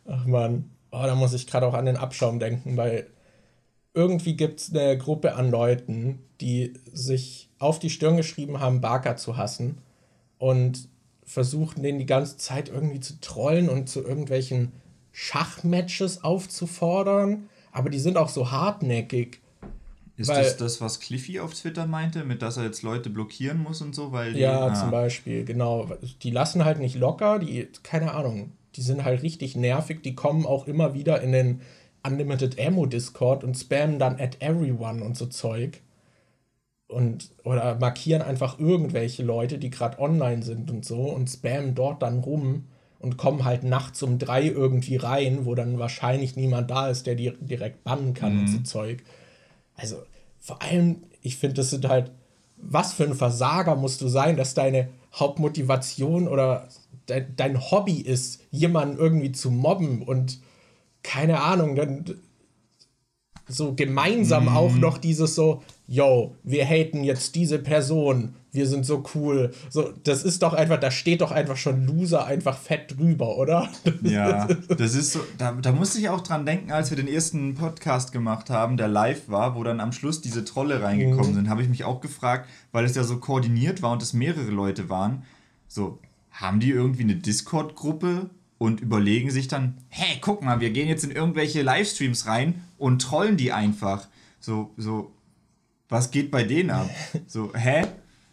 Ach man, oh, da muss ich gerade auch an den Abschaum denken, weil irgendwie gibt es eine Gruppe an Leuten, die sich auf die Stirn geschrieben haben, Barker zu hassen und versuchen den die ganze Zeit irgendwie zu trollen und zu irgendwelchen Schachmatches aufzufordern. Aber die sind auch so hartnäckig. Ist weil, das das, was Cliffy auf Twitter meinte, mit dass er jetzt Leute blockieren muss und so? Weil die, ja, ah. zum Beispiel, genau. Die lassen halt nicht locker, die, keine Ahnung, die sind halt richtig nervig, die kommen auch immer wieder in den Unlimited Ammo Discord und spammen dann at everyone und so Zeug und oder markieren einfach irgendwelche Leute, die gerade online sind und so und spammen dort dann rum und kommen halt nachts um drei irgendwie rein, wo dann wahrscheinlich niemand da ist, der die direkt bannen kann mhm. und so Zeug. Also vor allem, ich finde, das sind halt, was für ein Versager musst du sein, dass deine Hauptmotivation oder de dein Hobby ist, jemanden irgendwie zu mobben und keine Ahnung, dann so gemeinsam mhm. auch noch dieses so, yo, wir haten jetzt diese Person, wir sind so cool. So, das ist doch einfach, da steht doch einfach schon Loser einfach fett drüber, oder? Ja, das ist so, da, da musste ich auch dran denken, als wir den ersten Podcast gemacht haben, der live war, wo dann am Schluss diese Trolle reingekommen mhm. sind, habe ich mich auch gefragt, weil es ja so koordiniert war und es mehrere Leute waren, so, haben die irgendwie eine Discord-Gruppe und überlegen sich dann, hey, guck mal, wir gehen jetzt in irgendwelche Livestreams rein und trollen die einfach. So, so, was geht bei denen ab? So, hä?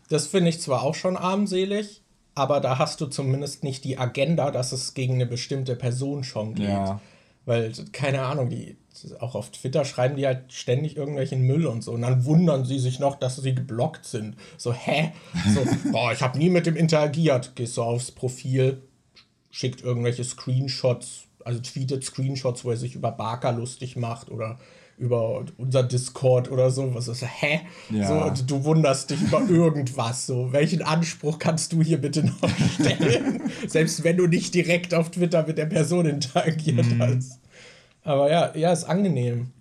Das finde ich zwar auch schon armselig, aber da hast du zumindest nicht die Agenda, dass es gegen eine bestimmte Person schon geht. Ja. Weil, keine Ahnung, die, auch auf Twitter schreiben die halt ständig irgendwelchen Müll und so. Und dann wundern sie sich noch, dass sie geblockt sind. So, hä? So, boah, ich habe nie mit dem interagiert. Gehst du aufs Profil, schickt irgendwelche Screenshots, also tweetet Screenshots, wo er sich über Barker lustig macht oder über unser Discord oder so. Was ist, hä? Ja. So, und du wunderst dich über irgendwas. So, welchen Anspruch kannst du hier bitte noch stellen? Selbst wenn du nicht direkt auf Twitter mit der Person interagiert mhm. hast. Aber ja, ja, ist angenehm.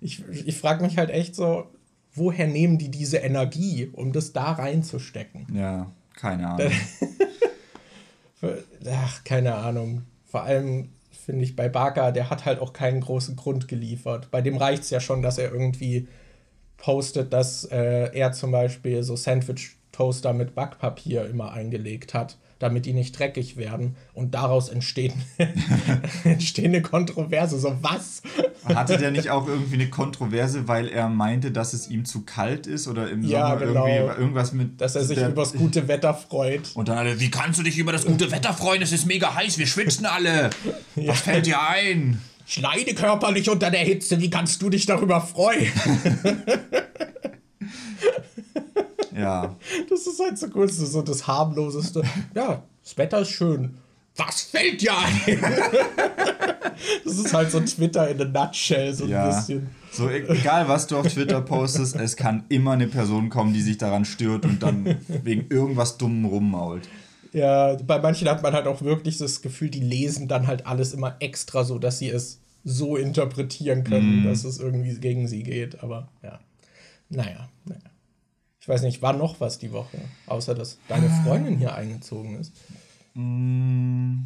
ich ich frage mich halt echt so, woher nehmen die diese Energie, um das da reinzustecken? Ja, keine Ahnung. Ach, keine Ahnung. Vor allem finde ich bei Barker, der hat halt auch keinen großen Grund geliefert. Bei dem reicht es ja schon, dass er irgendwie postet, dass äh, er zum Beispiel so Sandwich-Toaster mit Backpapier immer eingelegt hat damit die nicht dreckig werden. Und daraus entsteht, entsteht eine Kontroverse. So, was? Hatte der nicht auch irgendwie eine Kontroverse, weil er meinte, dass es ihm zu kalt ist oder im ja, Sommer genau. irgendwie irgendwas mit. Dass er sich über das gute Wetter freut. Und dann alle, wie kannst du dich über das gute Wetter freuen? Es ist mega heiß, wir schwitzen alle. ja. Was fällt dir ein? Ich leide körperlich unter der Hitze, wie kannst du dich darüber freuen? Ja. Das ist halt so cool, das ist so das harmloseste. Ja, das Wetter ist schön. Was fällt dir ein? das ist halt so Twitter in a nutshell, so ja. ein bisschen. So, e-, egal was du auf Twitter postest, es kann immer eine Person kommen, die sich daran stört und dann wegen irgendwas Dummem rummault. Ja, bei manchen hat man halt auch wirklich das Gefühl, die lesen dann halt alles immer extra so, dass sie es so interpretieren können, mm. dass es irgendwie gegen sie geht. Aber ja, naja, naja. Ich weiß nicht, war noch was die Woche, außer dass deine ah. Freundin hier eingezogen ist? Mm,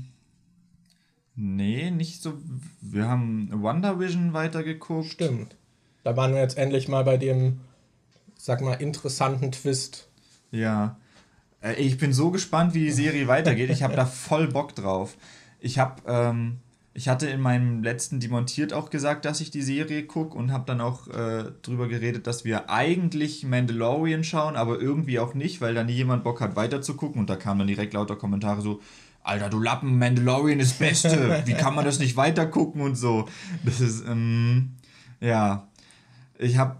nee, nicht so. Wir haben Wonder Vision weitergeguckt. Stimmt. Da waren wir jetzt endlich mal bei dem, sag mal, interessanten Twist. Ja. Äh, ich bin so gespannt, wie die Serie weitergeht. Ich habe da voll Bock drauf. Ich habe ähm, ich hatte in meinem letzten Demontiert auch gesagt, dass ich die Serie gucke und habe dann auch äh, drüber geredet, dass wir eigentlich Mandalorian schauen, aber irgendwie auch nicht, weil da nie jemand Bock hat weiter zu gucken und da kamen dann direkt lauter Kommentare so, Alter, du Lappen, Mandalorian ist Beste, wie kann man das nicht weiter gucken und so. Das ist, ähm, ja. Ich habe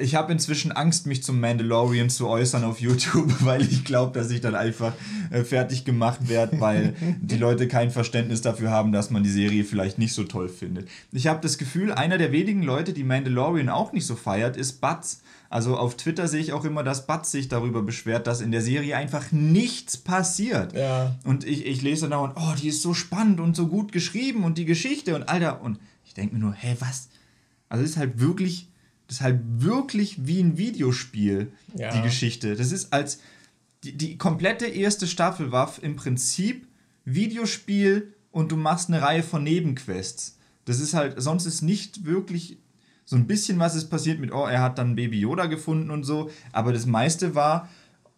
ich hab inzwischen Angst, mich zum Mandalorian zu äußern auf YouTube, weil ich glaube, dass ich dann einfach äh, fertig gemacht werde, weil die Leute kein Verständnis dafür haben, dass man die Serie vielleicht nicht so toll findet. Ich habe das Gefühl, einer der wenigen Leute, die Mandalorian auch nicht so feiert, ist Butz. Also auf Twitter sehe ich auch immer, dass Butz sich darüber beschwert, dass in der Serie einfach nichts passiert. Ja. Und ich, ich lese dann auch, oh, die ist so spannend und so gut geschrieben und die Geschichte und Alter. Und ich denke mir nur, hä, was? Also ist halt wirklich das ist halt wirklich wie ein Videospiel, ja. die Geschichte. Das ist als. Die, die komplette erste Staffel war im Prinzip Videospiel und du machst eine Reihe von Nebenquests. Das ist halt, sonst ist nicht wirklich so ein bisschen was ist passiert mit, oh, er hat dann Baby Yoda gefunden und so, aber das meiste war,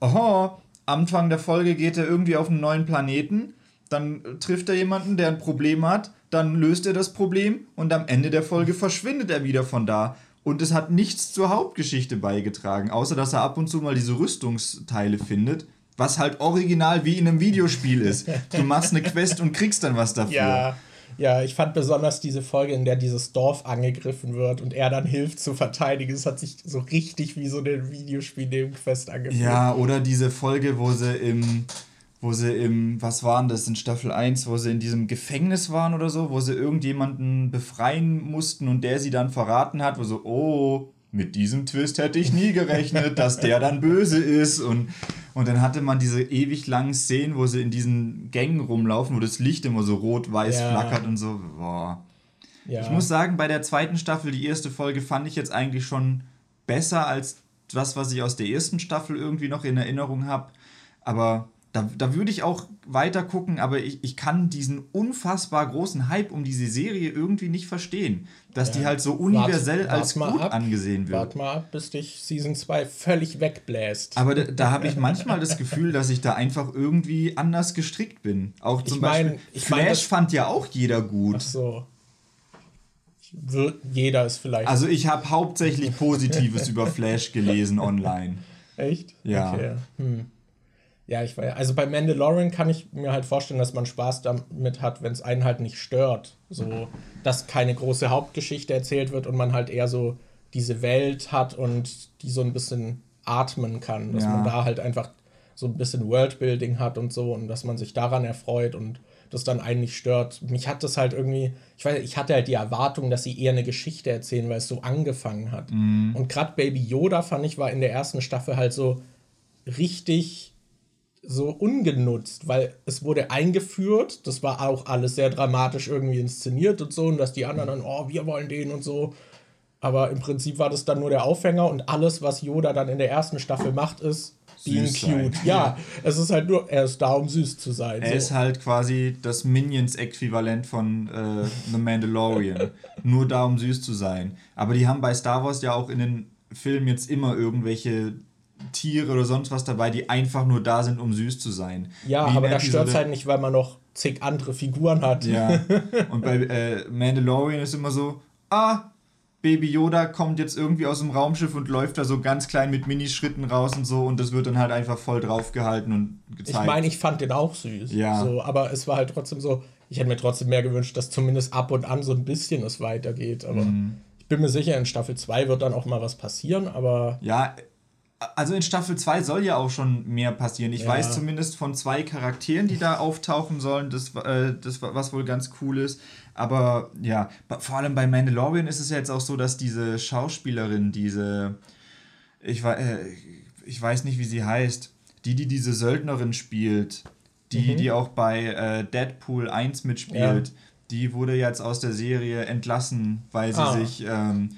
oh, Anfang der Folge geht er irgendwie auf einen neuen Planeten, dann trifft er jemanden, der ein Problem hat, dann löst er das Problem und am Ende der Folge verschwindet er wieder von da und es hat nichts zur Hauptgeschichte beigetragen, außer dass er ab und zu mal diese Rüstungsteile findet, was halt original wie in einem Videospiel ist. Du machst eine Quest und kriegst dann was dafür. Ja. Ja, ich fand besonders diese Folge, in der dieses Dorf angegriffen wird und er dann hilft zu verteidigen. Es hat sich so richtig wie so eine Videospiel-Nebenquest angefühlt. Ja, oder diese Folge, wo sie im, wo sie im, was waren das in Staffel 1, wo sie in diesem Gefängnis waren oder so, wo sie irgendjemanden befreien mussten und der sie dann verraten hat, wo so, oh, mit diesem Twist hätte ich nie gerechnet, dass der dann böse ist und und dann hatte man diese ewig langen Szenen, wo sie in diesen Gängen rumlaufen, wo das Licht immer so rot-weiß ja. flackert und so. Boah. Ja. Ich muss sagen, bei der zweiten Staffel, die erste Folge, fand ich jetzt eigentlich schon besser als das, was ich aus der ersten Staffel irgendwie noch in Erinnerung habe. Aber da, da würde ich auch weiter gucken, aber ich, ich kann diesen unfassbar großen Hype um diese Serie irgendwie nicht verstehen. Dass ja. die halt so universell wart, als wart gut ab, angesehen wird. Warte mal ab, bis dich Season 2 völlig wegbläst. Aber da, da habe ich manchmal das Gefühl, dass ich da einfach irgendwie anders gestrickt bin. Auch zum ich mein, Beispiel ich Flash mein, fand ja auch jeder gut. Ach so. Jeder ist vielleicht. Also ich habe hauptsächlich Positives über Flash gelesen online. Echt? Ja. Okay. Hm. Ja, ich war also bei Mandalorian kann ich mir halt vorstellen, dass man Spaß damit hat, wenn es einen halt nicht stört. So, dass keine große Hauptgeschichte erzählt wird und man halt eher so diese Welt hat und die so ein bisschen atmen kann. Dass ja. man da halt einfach so ein bisschen Worldbuilding hat und so und dass man sich daran erfreut und das dann einen nicht stört. Mich hat das halt irgendwie, ich weiß, ich hatte halt die Erwartung, dass sie eher eine Geschichte erzählen, weil es so angefangen hat. Mhm. Und gerade Baby Yoda fand ich war in der ersten Staffel halt so richtig so ungenutzt, weil es wurde eingeführt, das war auch alles sehr dramatisch irgendwie inszeniert und so, und dass die anderen dann, oh, wir wollen den und so. Aber im Prinzip war das dann nur der Aufhänger und alles, was Yoda dann in der ersten Staffel macht, ist being cute. Ja, ja, es ist halt nur, er ist da, um süß zu sein. Er so. ist halt quasi das Minions-Äquivalent von äh, The Mandalorian. nur da, um süß zu sein. Aber die haben bei Star Wars ja auch in den Filmen jetzt immer irgendwelche Tiere oder sonst was dabei, die einfach nur da sind, um süß zu sein. Ja, Wie aber das stört halt nicht, weil man noch zig andere Figuren hat. Ja. Und bei äh, Mandalorian ist immer so, ah, Baby Yoda kommt jetzt irgendwie aus dem Raumschiff und läuft da so ganz klein mit Minischritten raus und so und das wird dann halt einfach voll draufgehalten und gezeigt. Ich meine, ich fand den auch süß. Ja. So, aber es war halt trotzdem so, ich hätte mir trotzdem mehr gewünscht, dass zumindest ab und an so ein bisschen es weitergeht. Aber mhm. ich bin mir sicher, in Staffel 2 wird dann auch mal was passieren, aber. Ja, also in Staffel 2 soll ja auch schon mehr passieren. Ich ja. weiß zumindest von zwei Charakteren, die da auftauchen sollen, das, äh, das was wohl ganz cool ist. Aber ja, vor allem bei Mandalorian ist es ja jetzt auch so, dass diese Schauspielerin, diese, ich, äh, ich weiß nicht, wie sie heißt, die, die diese Söldnerin spielt, die, mhm. die auch bei äh, Deadpool 1 mitspielt, ja. die wurde jetzt aus der Serie entlassen, weil sie ah. sich ähm,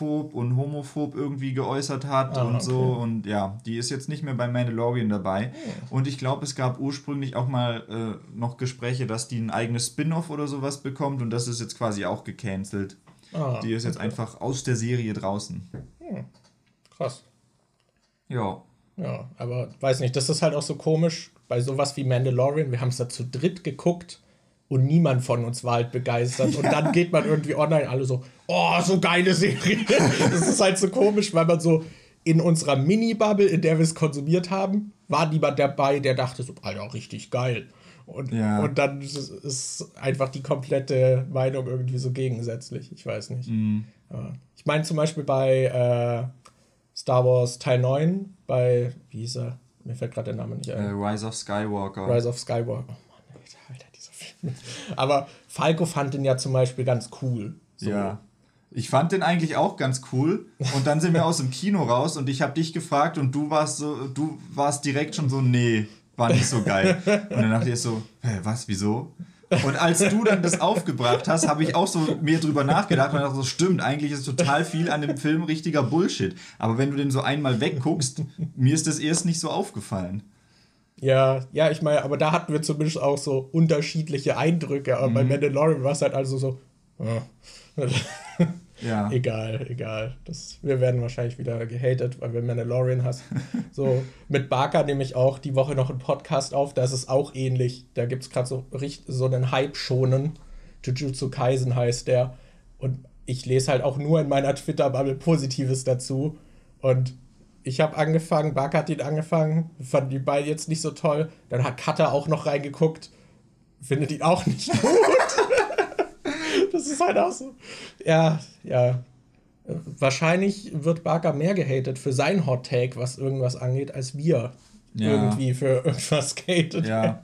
transphob und homophob irgendwie geäußert hat ah, und so. Und ja, die ist jetzt nicht mehr bei Mandalorian dabei. Oh. Und ich glaube, es gab ursprünglich auch mal äh, noch Gespräche, dass die ein eigenes Spin-off oder sowas bekommt und das ist jetzt quasi auch gecancelt. Ah, die ist jetzt okay. einfach aus der Serie draußen. Hm. Krass. Ja. Ja, aber weiß nicht, das ist halt auch so komisch bei sowas wie Mandalorian. Wir haben es da zu dritt geguckt und niemand von uns war halt begeistert. Und dann geht man irgendwie online, alle so, oh, so geile Serie. das ist halt so komisch, weil man so in unserer Mini-Bubble, in der wir es konsumiert haben, war niemand dabei, der dachte so, Alter, richtig geil. Und, ja. und dann ist einfach die komplette Meinung irgendwie so gegensätzlich. Ich weiß nicht. Mhm. Ich meine zum Beispiel bei äh, Star Wars Teil 9, bei, wie hieß er? Mir fällt gerade der Name nicht ein. Uh, Rise of Skywalker. Rise of Skywalker. Oh Mann, Alter, dieser Film. Aber Falco fand den ja zum Beispiel ganz cool. So. Ja. Ich fand den eigentlich auch ganz cool. Und dann sind wir aus dem Kino raus und ich habe dich gefragt und du warst so, du warst direkt schon so, nee, war nicht so geil. Und dann dachte ich so, hä, was, wieso? Und als du dann das aufgebracht hast, habe ich auch so mir drüber nachgedacht und dachte so, stimmt, eigentlich ist total viel an dem Film richtiger Bullshit. Aber wenn du den so einmal wegguckst, mir ist das erst nicht so aufgefallen. Ja, ja, ich meine, aber da hatten wir zumindest auch so unterschiedliche Eindrücke. Aber mhm. bei Mandalorian war es halt also so, oh. Ja. Egal, egal. Das, wir werden wahrscheinlich wieder gehatet, weil wir Mandalorian hast. so, mit Barker nehme ich auch die Woche noch einen Podcast auf, da ist es auch ähnlich. Da gibt es gerade so, so einen Hype schonen. Jujutsu Kaisen heißt der. Und ich lese halt auch nur in meiner Twitter-Bubble Positives dazu. Und ich habe angefangen, Barker hat ihn angefangen, fand die beiden jetzt nicht so toll. Dann hat Cutter auch noch reingeguckt, findet ihn auch nicht gut. das ist halt auch so. Ja, ja. Wahrscheinlich wird Barker mehr gehatet für sein Hot Take, was irgendwas angeht, als wir ja. irgendwie für irgendwas gehatet ja.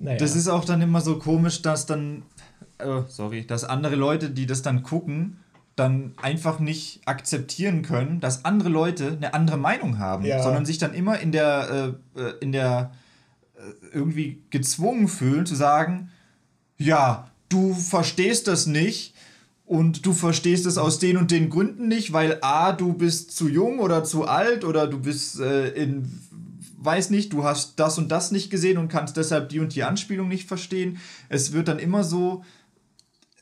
naja. Das ist auch dann immer so komisch, dass dann, äh, sorry, dass andere Leute, die das dann gucken, dann einfach nicht akzeptieren können, dass andere Leute eine andere Meinung haben, ja. sondern sich dann immer in der, äh, äh in der äh, irgendwie gezwungen fühlen zu sagen, ja, du verstehst das nicht und du verstehst es aus den und den Gründen nicht, weil A, du bist zu jung oder zu alt oder du bist äh, in, weiß nicht, du hast das und das nicht gesehen und kannst deshalb die und die Anspielung nicht verstehen. Es wird dann immer so,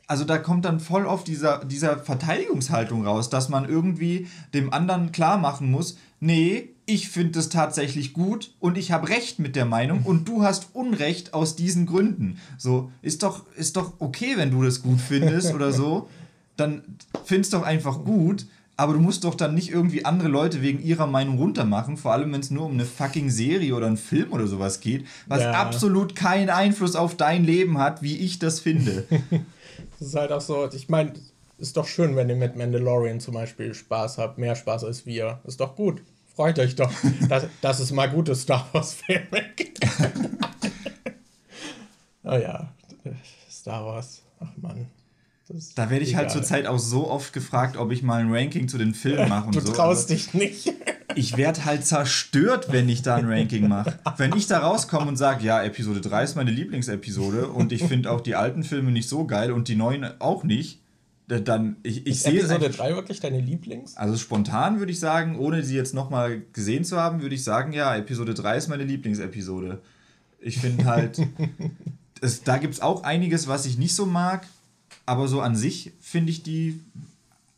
also da kommt dann voll oft dieser, dieser Verteidigungshaltung raus, dass man irgendwie dem anderen klar machen muss, nee, ich finde es tatsächlich gut und ich habe Recht mit der Meinung und du hast Unrecht aus diesen Gründen. So, ist doch, ist doch okay, wenn du das gut findest oder so. Dann findest doch einfach gut, aber du musst doch dann nicht irgendwie andere Leute wegen ihrer Meinung runtermachen, vor allem wenn es nur um eine fucking Serie oder einen Film oder sowas geht, was ja. absolut keinen Einfluss auf dein Leben hat, wie ich das finde. das ist halt auch so, ich meine, ist doch schön, wenn ihr mit Mandalorian zum Beispiel Spaß habt, mehr Spaß als wir. Ist doch gut. Freut euch doch, dass, dass es mal gute Star Wars-Filme gibt. oh ja, Star Wars. Ach Mann. Da werde ich halt egal. halt zurzeit auch so oft gefragt, ob ich mal ein Ranking zu den Filmen mache und du so. Du traust dich nicht. Ich werde halt zerstört, wenn ich da ein Ranking mache. Wenn ich da rauskomme und sage, ja, Episode 3 ist meine Lieblingsepisode und ich finde auch die alten Filme nicht so geil und die neuen auch nicht, dann ich, ich sehe Episode 3 wirklich deine Lieblings? Also spontan würde ich sagen, ohne sie jetzt nochmal gesehen zu haben, würde ich sagen, ja, Episode 3 ist meine Lieblingsepisode. Ich finde halt, es, da gibt es auch einiges, was ich nicht so mag, aber so an sich finde ich die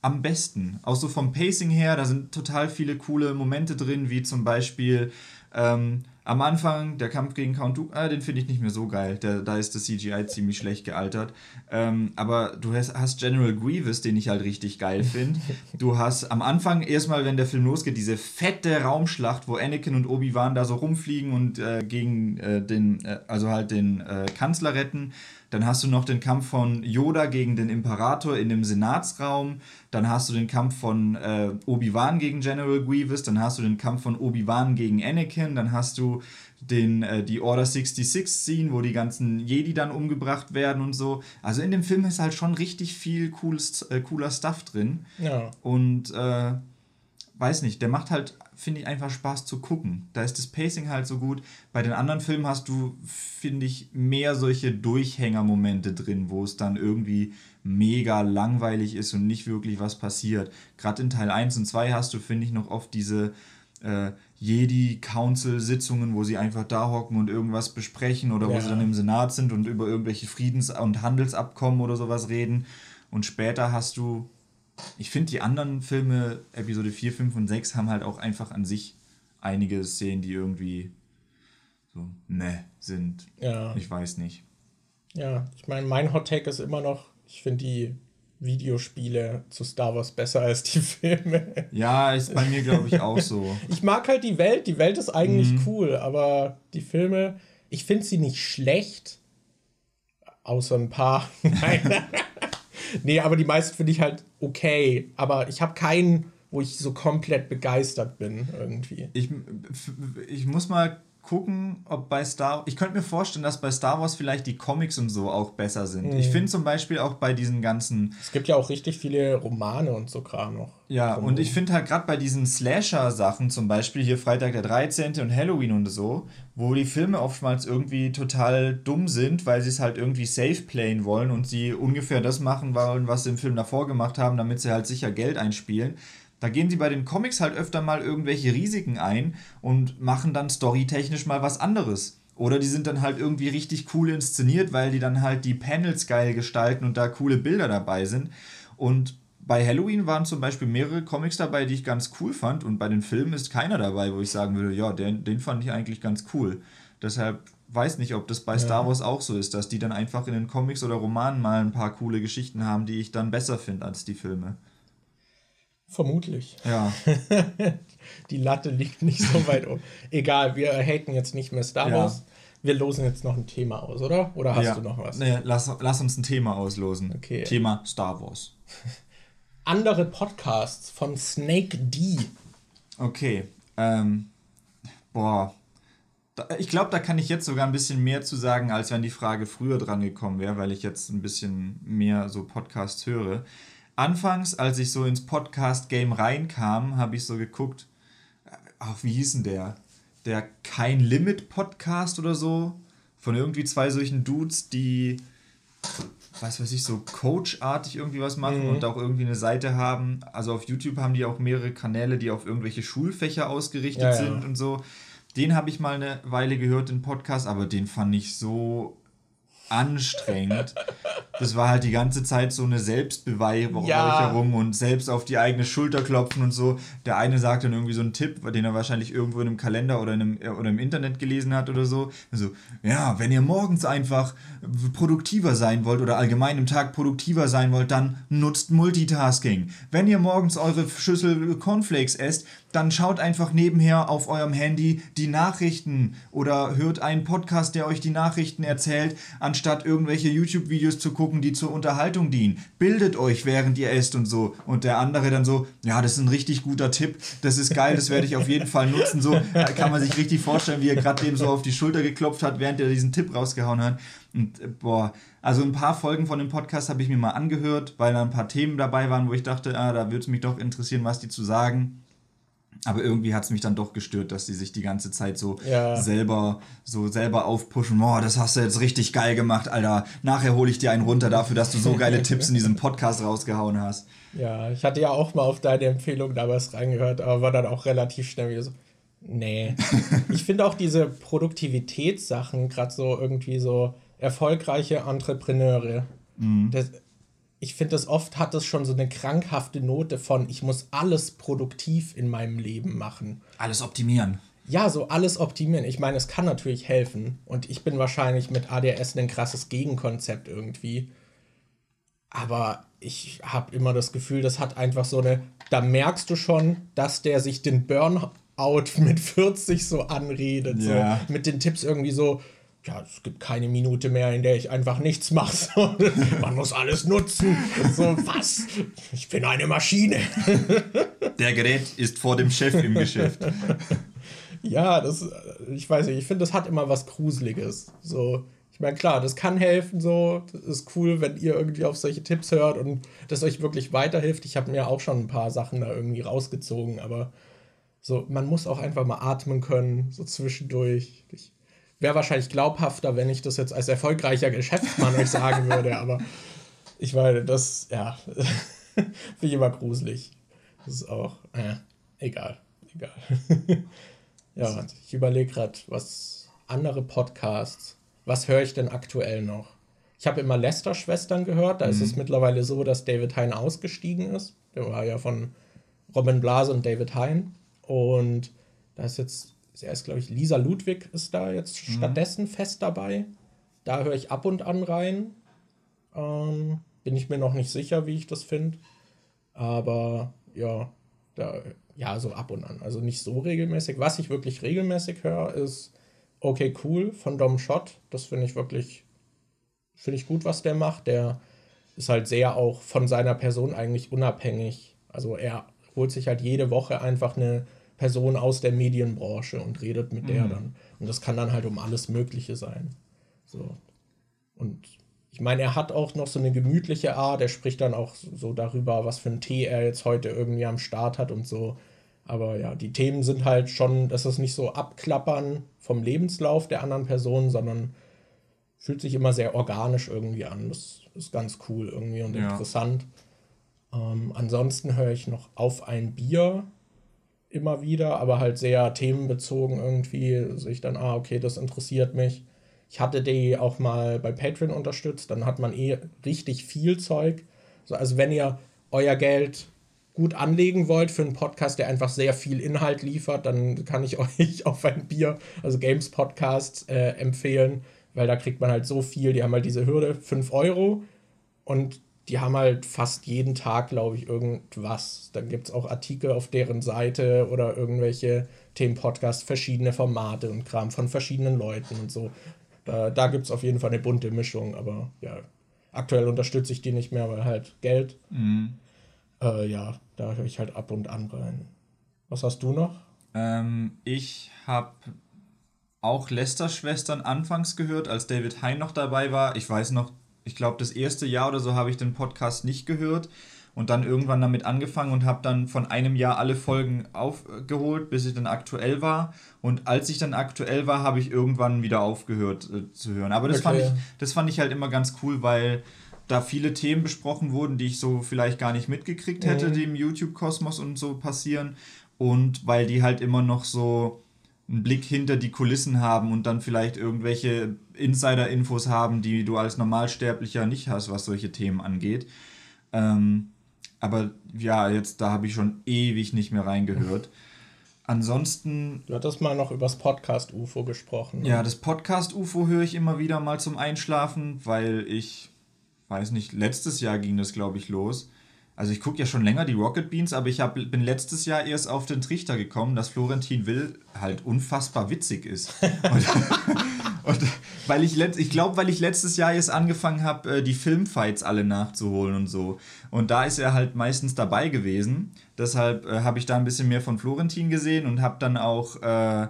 am besten. Auch so vom Pacing her, da sind total viele coole Momente drin, wie zum Beispiel ähm, am Anfang, der Kampf gegen Count Dooku, äh, den finde ich nicht mehr so geil. Der, da ist das CGI ziemlich schlecht gealtert. Ähm, aber du hast, hast, General Grievous, den ich halt richtig geil finde. du hast am Anfang erstmal, wenn der Film losgeht, diese fette Raumschlacht, wo Anakin und Obi-Wan da so rumfliegen und äh, gegen äh, den, äh, also halt den äh, Kanzler retten. Dann hast du noch den Kampf von Yoda gegen den Imperator in dem Senatsraum. Dann hast du den Kampf von äh, Obi-Wan gegen General Grievous. Dann hast du den Kampf von Obi-Wan gegen Anakin. Dann hast du den, äh, die Order 66 Scene, wo die ganzen Jedi dann umgebracht werden und so. Also in dem Film ist halt schon richtig viel cooles, äh, cooler Stuff drin. Ja. Und äh, weiß nicht, der macht halt finde ich einfach Spaß zu gucken. Da ist das Pacing halt so gut. Bei den anderen Filmen hast du, finde ich, mehr solche Durchhängermomente drin, wo es dann irgendwie mega langweilig ist und nicht wirklich was passiert. Gerade in Teil 1 und 2 hast du, finde ich, noch oft diese äh, Jedi-Council-Sitzungen, wo sie einfach da hocken und irgendwas besprechen oder ja. wo sie dann im Senat sind und über irgendwelche Friedens- und Handelsabkommen oder sowas reden. Und später hast du ich finde, die anderen Filme, Episode 4, 5 und 6, haben halt auch einfach an sich einige Szenen, die irgendwie so, ne, sind. Ja. Ich weiß nicht. Ja, ich meine, mein Hot Take ist immer noch, ich finde die Videospiele zu Star Wars besser als die Filme. Ja, ist bei mir, glaube ich, auch so. ich mag halt die Welt, die Welt ist eigentlich mhm. cool, aber die Filme, ich finde sie nicht schlecht, außer ein paar. Nein. Nee, aber die meisten finde ich halt okay. Aber ich habe keinen, wo ich so komplett begeistert bin irgendwie. Ich, ich muss mal gucken, ob bei Star Ich könnte mir vorstellen, dass bei Star Wars vielleicht die Comics und so auch besser sind. Mhm. Ich finde zum Beispiel auch bei diesen ganzen. Es gibt ja auch richtig viele Romane und so Kram noch. Ja, und ich finde halt gerade bei diesen Slasher-Sachen, zum Beispiel hier Freitag der 13. und Halloween und so, wo die Filme oftmals irgendwie total dumm sind, weil sie es halt irgendwie safe playen wollen und sie ungefähr das machen wollen, was sie im Film davor gemacht haben, damit sie halt sicher Geld einspielen da gehen sie bei den Comics halt öfter mal irgendwelche Risiken ein und machen dann storytechnisch mal was anderes. Oder die sind dann halt irgendwie richtig cool inszeniert, weil die dann halt die Panels geil gestalten und da coole Bilder dabei sind. Und bei Halloween waren zum Beispiel mehrere Comics dabei, die ich ganz cool fand. Und bei den Filmen ist keiner dabei, wo ich sagen würde, ja, den, den fand ich eigentlich ganz cool. Deshalb weiß nicht, ob das bei ja. Star Wars auch so ist, dass die dann einfach in den Comics oder Romanen mal ein paar coole Geschichten haben, die ich dann besser finde als die Filme. Vermutlich. Ja. Die Latte liegt nicht so weit um. Egal, wir haten jetzt nicht mehr Star Wars. Ja. Wir losen jetzt noch ein Thema aus, oder? Oder hast ja. du noch was? Nee, lass, lass uns ein Thema auslosen. Okay. Thema Star Wars. Andere Podcasts von Snake D. Okay. Ähm, boah. Ich glaube, da kann ich jetzt sogar ein bisschen mehr zu sagen, als wenn die Frage früher dran gekommen wäre, weil ich jetzt ein bisschen mehr so Podcasts höre anfangs, als ich so ins Podcast-Game reinkam, habe ich so geguckt, ach, wie hieß denn der? Der Kein Limit Podcast oder so. Von irgendwie zwei solchen Dudes, die, weiß weiß ich, so Coach-artig irgendwie was machen mhm. und auch irgendwie eine Seite haben. Also auf YouTube haben die auch mehrere Kanäle, die auf irgendwelche Schulfächer ausgerichtet ja, sind ja. und so. Den habe ich mal eine Weile gehört, den Podcast, aber den fand ich so anstrengend. Das war halt die ganze Zeit so eine Selbstbeweihräucherung ja. und selbst auf die eigene Schulter klopfen und so. Der eine sagt dann irgendwie so einen Tipp, den er wahrscheinlich irgendwo in einem Kalender oder, in einem, oder im Internet gelesen hat oder so. Also, ja, wenn ihr morgens einfach produktiver sein wollt oder allgemein im Tag produktiver sein wollt, dann nutzt Multitasking. Wenn ihr morgens eure Schüssel Cornflakes esst, dann schaut einfach nebenher auf eurem Handy die Nachrichten oder hört einen Podcast, der euch die Nachrichten erzählt, anstatt irgendwelche YouTube-Videos zu gucken, die zur Unterhaltung dienen. Bildet euch, während ihr esst und so. Und der andere dann so, ja, das ist ein richtig guter Tipp, das ist geil, das werde ich auf jeden Fall nutzen. So kann man sich richtig vorstellen, wie er gerade dem so auf die Schulter geklopft hat, während er diesen Tipp rausgehauen hat. Und äh, boah, also ein paar Folgen von dem Podcast habe ich mir mal angehört, weil da ein paar Themen dabei waren, wo ich dachte, ah, da würde es mich doch interessieren, was die zu sagen. Aber irgendwie hat es mich dann doch gestört, dass die sich die ganze Zeit so ja. selber so selber aufpushen. Boah, das hast du jetzt richtig geil gemacht, Alter. Nachher hole ich dir einen runter dafür, dass du so geile Tipps in diesem Podcast rausgehauen hast. Ja, ich hatte ja auch mal auf deine Empfehlung damals reingehört, aber war dann auch relativ schnell wieder so. Nee. ich finde auch diese Produktivitätssachen, gerade so irgendwie so erfolgreiche Entrepreneure. Mhm. Das, ich finde, das oft hat das schon so eine krankhafte Note von, ich muss alles produktiv in meinem Leben machen. Alles optimieren. Ja, so alles optimieren. Ich meine, es kann natürlich helfen. Und ich bin wahrscheinlich mit ADS ein krasses Gegenkonzept irgendwie. Aber ich habe immer das Gefühl, das hat einfach so eine. Da merkst du schon, dass der sich den Burnout mit 40 so anredet. Ja. So, mit den Tipps irgendwie so ja, es gibt keine Minute mehr, in der ich einfach nichts mache. Man muss alles nutzen. So, was? Ich bin eine Maschine. Der Gerät ist vor dem Chef im Geschäft. Ja, das, ich weiß nicht, ich finde, das hat immer was Gruseliges. So, ich meine, klar, das kann helfen, so. Das ist cool, wenn ihr irgendwie auf solche Tipps hört und das euch wirklich weiterhilft. Ich habe mir auch schon ein paar Sachen da irgendwie rausgezogen, aber so, man muss auch einfach mal atmen können, so zwischendurch. Ich, wäre wahrscheinlich glaubhafter, wenn ich das jetzt als erfolgreicher Geschäftsmann euch sagen würde, aber ich meine, das, ja, finde ich immer gruselig. Das ist auch, äh, egal, egal. ja, ich überlege gerade, was andere Podcasts, was höre ich denn aktuell noch? Ich habe immer Lester-Schwestern gehört, da mhm. ist es mittlerweile so, dass David Hein ausgestiegen ist. Der war ja von Robin Blase und David Hein. Und da ist jetzt er ist, glaube ich, Lisa Ludwig ist da jetzt mhm. stattdessen fest dabei. Da höre ich ab und an rein. Ähm, bin ich mir noch nicht sicher, wie ich das finde. Aber ja, da, ja, so ab und an. Also nicht so regelmäßig. Was ich wirklich regelmäßig höre, ist Okay Cool von Dom Schott. Das finde ich wirklich, finde ich gut, was der macht. Der ist halt sehr auch von seiner Person eigentlich unabhängig. Also er holt sich halt jede Woche einfach eine Person aus der Medienbranche und redet mit mhm. der dann. Und das kann dann halt um alles Mögliche sein. So. Und ich meine, er hat auch noch so eine gemütliche Art. Er spricht dann auch so darüber, was für einen Tee er jetzt heute irgendwie am Start hat und so. Aber ja, die Themen sind halt schon, dass es nicht so abklappern vom Lebenslauf der anderen Person, sondern fühlt sich immer sehr organisch irgendwie an. Das ist ganz cool irgendwie und ja. interessant. Ähm, ansonsten höre ich noch auf ein Bier immer wieder, aber halt sehr themenbezogen irgendwie. Sehe ich dann, ah, okay, das interessiert mich. Ich hatte die auch mal bei Patreon unterstützt, dann hat man eh richtig viel Zeug. Also wenn ihr euer Geld gut anlegen wollt für einen Podcast, der einfach sehr viel Inhalt liefert, dann kann ich euch auf ein Bier, also Games Podcast, äh, empfehlen, weil da kriegt man halt so viel. Die haben halt diese Hürde 5 Euro und die haben halt fast jeden Tag, glaube ich, irgendwas. Dann gibt es auch Artikel auf deren Seite oder irgendwelche Themenpodcasts, verschiedene Formate und Kram von verschiedenen Leuten und so. Da, da gibt es auf jeden Fall eine bunte Mischung, aber ja, aktuell unterstütze ich die nicht mehr, weil halt Geld. Mhm. Äh, ja, da höre ich halt ab und an rein. Was hast du noch? Ähm, ich habe auch Lester-Schwestern anfangs gehört, als David Hein noch dabei war. Ich weiß noch, ich glaube, das erste Jahr oder so habe ich den Podcast nicht gehört und dann irgendwann damit angefangen und habe dann von einem Jahr alle Folgen aufgeholt, bis ich dann aktuell war. Und als ich dann aktuell war, habe ich irgendwann wieder aufgehört äh, zu hören. Aber das, okay. fand ich, das fand ich halt immer ganz cool, weil da viele Themen besprochen wurden, die ich so vielleicht gar nicht mitgekriegt hätte, mhm. die im YouTube-Kosmos und so passieren. Und weil die halt immer noch so einen Blick hinter die Kulissen haben und dann vielleicht irgendwelche Insider-Infos haben, die du als Normalsterblicher nicht hast, was solche Themen angeht. Ähm, aber ja, jetzt da habe ich schon ewig nicht mehr reingehört. Ansonsten. Du hattest mal noch übers Podcast UFO gesprochen. Ne? Ja, das Podcast UFO höre ich immer wieder mal zum Einschlafen, weil ich, weiß nicht, letztes Jahr ging das, glaube ich, los. Also ich gucke ja schon länger die Rocket Beans, aber ich hab, bin letztes Jahr erst auf den Trichter gekommen, dass Florentin Will halt unfassbar witzig ist. Und, und weil ich, ich glaube, weil ich letztes Jahr erst angefangen habe, äh, die Filmfights alle nachzuholen und so. Und da ist er halt meistens dabei gewesen. Deshalb äh, habe ich da ein bisschen mehr von Florentin gesehen und habe dann auch... Äh,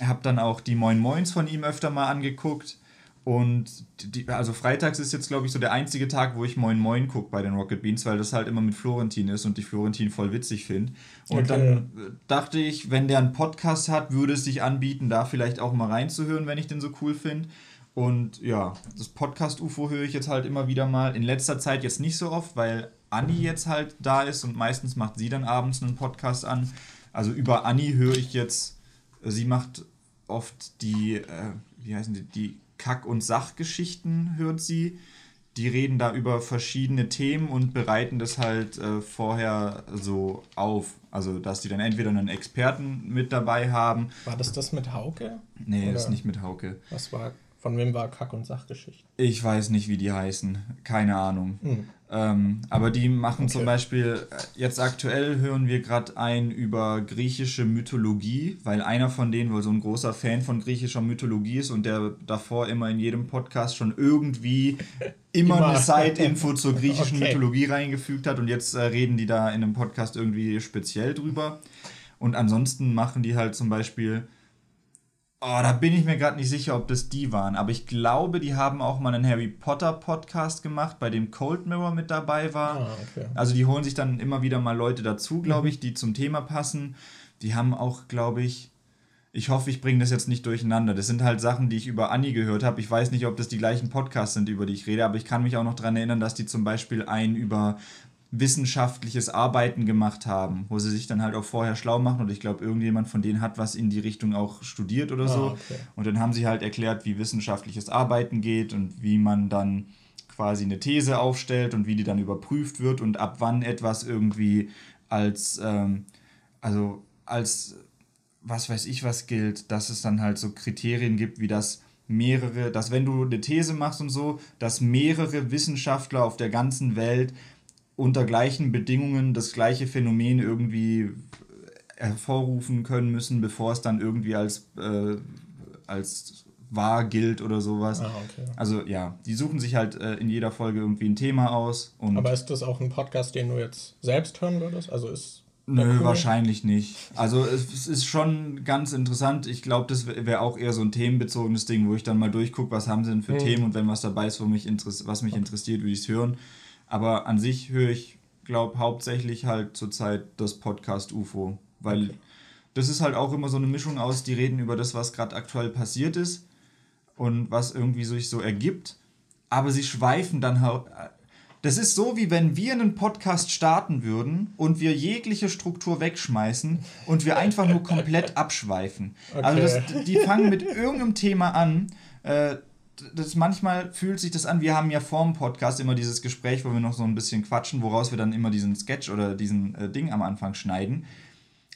habe dann auch die Moin Moins von ihm öfter mal angeguckt. Und die, also freitags ist jetzt, glaube ich, so der einzige Tag, wo ich Moin Moin gucke bei den Rocket Beans, weil das halt immer mit Florentin ist und die Florentin voll witzig finde. Und okay. dann dachte ich, wenn der einen Podcast hat, würde es sich anbieten, da vielleicht auch mal reinzuhören, wenn ich den so cool finde. Und ja, das Podcast-UFO höre ich jetzt halt immer wieder mal. In letzter Zeit jetzt nicht so oft, weil Anni jetzt halt da ist und meistens macht sie dann abends einen Podcast an. Also über Anni höre ich jetzt, sie macht oft die, äh, wie heißen die, die Kack- und Sachgeschichten hört sie. Die reden da über verschiedene Themen und bereiten das halt äh, vorher so auf. Also, dass die dann entweder einen Experten mit dabei haben. War das das mit Hauke? Nee, Oder das ist nicht mit Hauke. Was war von wem war Kack- und Sachgeschichte? Ich weiß nicht, wie die heißen. Keine Ahnung. Hm. Ähm, aber die machen okay. zum Beispiel, äh, jetzt aktuell hören wir gerade ein über griechische Mythologie, weil einer von denen wohl so ein großer Fan von griechischer Mythologie ist und der davor immer in jedem Podcast schon irgendwie immer, immer. eine Side-Info zur griechischen okay. Mythologie reingefügt hat und jetzt äh, reden die da in einem Podcast irgendwie speziell drüber. Und ansonsten machen die halt zum Beispiel Oh, da bin ich mir gerade nicht sicher, ob das die waren. Aber ich glaube, die haben auch mal einen Harry Potter Podcast gemacht, bei dem Cold Mirror mit dabei war. Ah, okay. Also die holen sich dann immer wieder mal Leute dazu, glaube ich, die zum Thema passen. Die haben auch, glaube ich, ich hoffe, ich bringe das jetzt nicht durcheinander. Das sind halt Sachen, die ich über Anni gehört habe. Ich weiß nicht, ob das die gleichen Podcasts sind, über die ich rede, aber ich kann mich auch noch daran erinnern, dass die zum Beispiel einen über wissenschaftliches Arbeiten gemacht haben, wo sie sich dann halt auch vorher schlau machen und ich glaube, irgendjemand von denen hat was in die Richtung auch studiert oder ah, so. Okay. Und dann haben sie halt erklärt, wie wissenschaftliches Arbeiten geht und wie man dann quasi eine These aufstellt und wie die dann überprüft wird und ab wann etwas irgendwie als, ähm, also als, was weiß ich was gilt, dass es dann halt so Kriterien gibt, wie das mehrere, dass wenn du eine These machst und so, dass mehrere Wissenschaftler auf der ganzen Welt unter gleichen Bedingungen das gleiche Phänomen irgendwie hervorrufen können müssen, bevor es dann irgendwie als, äh, als wahr gilt oder sowas. Ah, okay. Also ja, die suchen sich halt äh, in jeder Folge irgendwie ein Thema aus. Aber ist das auch ein Podcast, den du jetzt selbst hören würdest? Also ist Nö, cool? wahrscheinlich nicht. Also es, ist schon ganz interessant. Ich glaube, das wäre auch eher so ein themenbezogenes Ding, wo ich dann mal durchgucke, was haben sie denn für hm. Themen und wenn was dabei ist, wo mich was mich interessiert, würde ich es hören. Aber an sich höre ich, glaube hauptsächlich halt zurzeit das Podcast UFO, weil okay. das ist halt auch immer so eine Mischung aus, die reden über das, was gerade aktuell passiert ist und was irgendwie sich so ergibt, aber sie schweifen dann halt das ist so, wie wenn wir einen Podcast starten würden und wir jegliche Struktur wegschmeißen und wir einfach nur komplett abschweifen. Okay. Also das, die fangen mit irgendeinem Thema an. Äh, das manchmal fühlt sich das an, wir haben ja vorm Podcast immer dieses Gespräch, wo wir noch so ein bisschen quatschen, woraus wir dann immer diesen Sketch oder diesen äh, Ding am Anfang schneiden.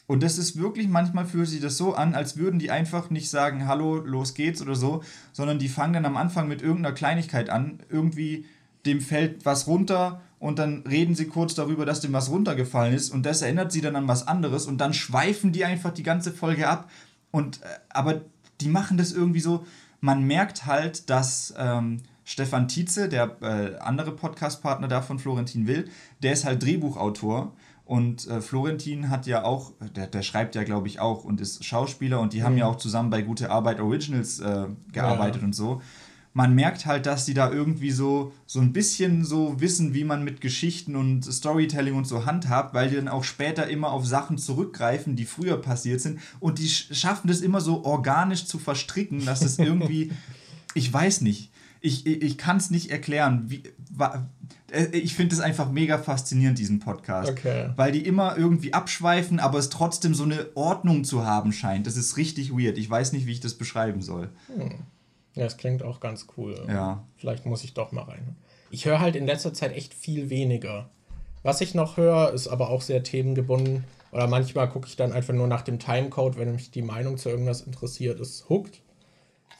Und das ist wirklich, manchmal fühlt sich das so an, als würden die einfach nicht sagen, hallo, los geht's oder so, sondern die fangen dann am Anfang mit irgendeiner Kleinigkeit an, irgendwie dem fällt was runter und dann reden sie kurz darüber, dass dem was runtergefallen ist und das erinnert sie dann an was anderes und dann schweifen die einfach die ganze Folge ab und äh, aber die machen das irgendwie so, man merkt halt, dass ähm, Stefan Tietze, der äh, andere Podcast-Partner da von Florentin Will, der ist halt Drehbuchautor und äh, Florentin hat ja auch, der, der schreibt ja glaube ich auch und ist Schauspieler und die mhm. haben ja auch zusammen bei Gute Arbeit Originals äh, gearbeitet ja. und so man merkt halt, dass die da irgendwie so, so ein bisschen so wissen, wie man mit Geschichten und Storytelling und so handhabt, weil die dann auch später immer auf Sachen zurückgreifen, die früher passiert sind. Und die schaffen das immer so organisch zu verstricken, dass es irgendwie, ich weiß nicht, ich, ich, ich kann es nicht erklären. Wie, äh, ich finde es einfach mega faszinierend, diesen Podcast. Okay. Weil die immer irgendwie abschweifen, aber es trotzdem so eine Ordnung zu haben scheint. Das ist richtig weird. Ich weiß nicht, wie ich das beschreiben soll. Hm. Ja, es klingt auch ganz cool. Ja. Vielleicht muss ich doch mal rein. Ich höre halt in letzter Zeit echt viel weniger. Was ich noch höre, ist aber auch sehr themengebunden. Oder manchmal gucke ich dann einfach nur nach dem Timecode, wenn mich die Meinung zu irgendwas interessiert, ist Hooked.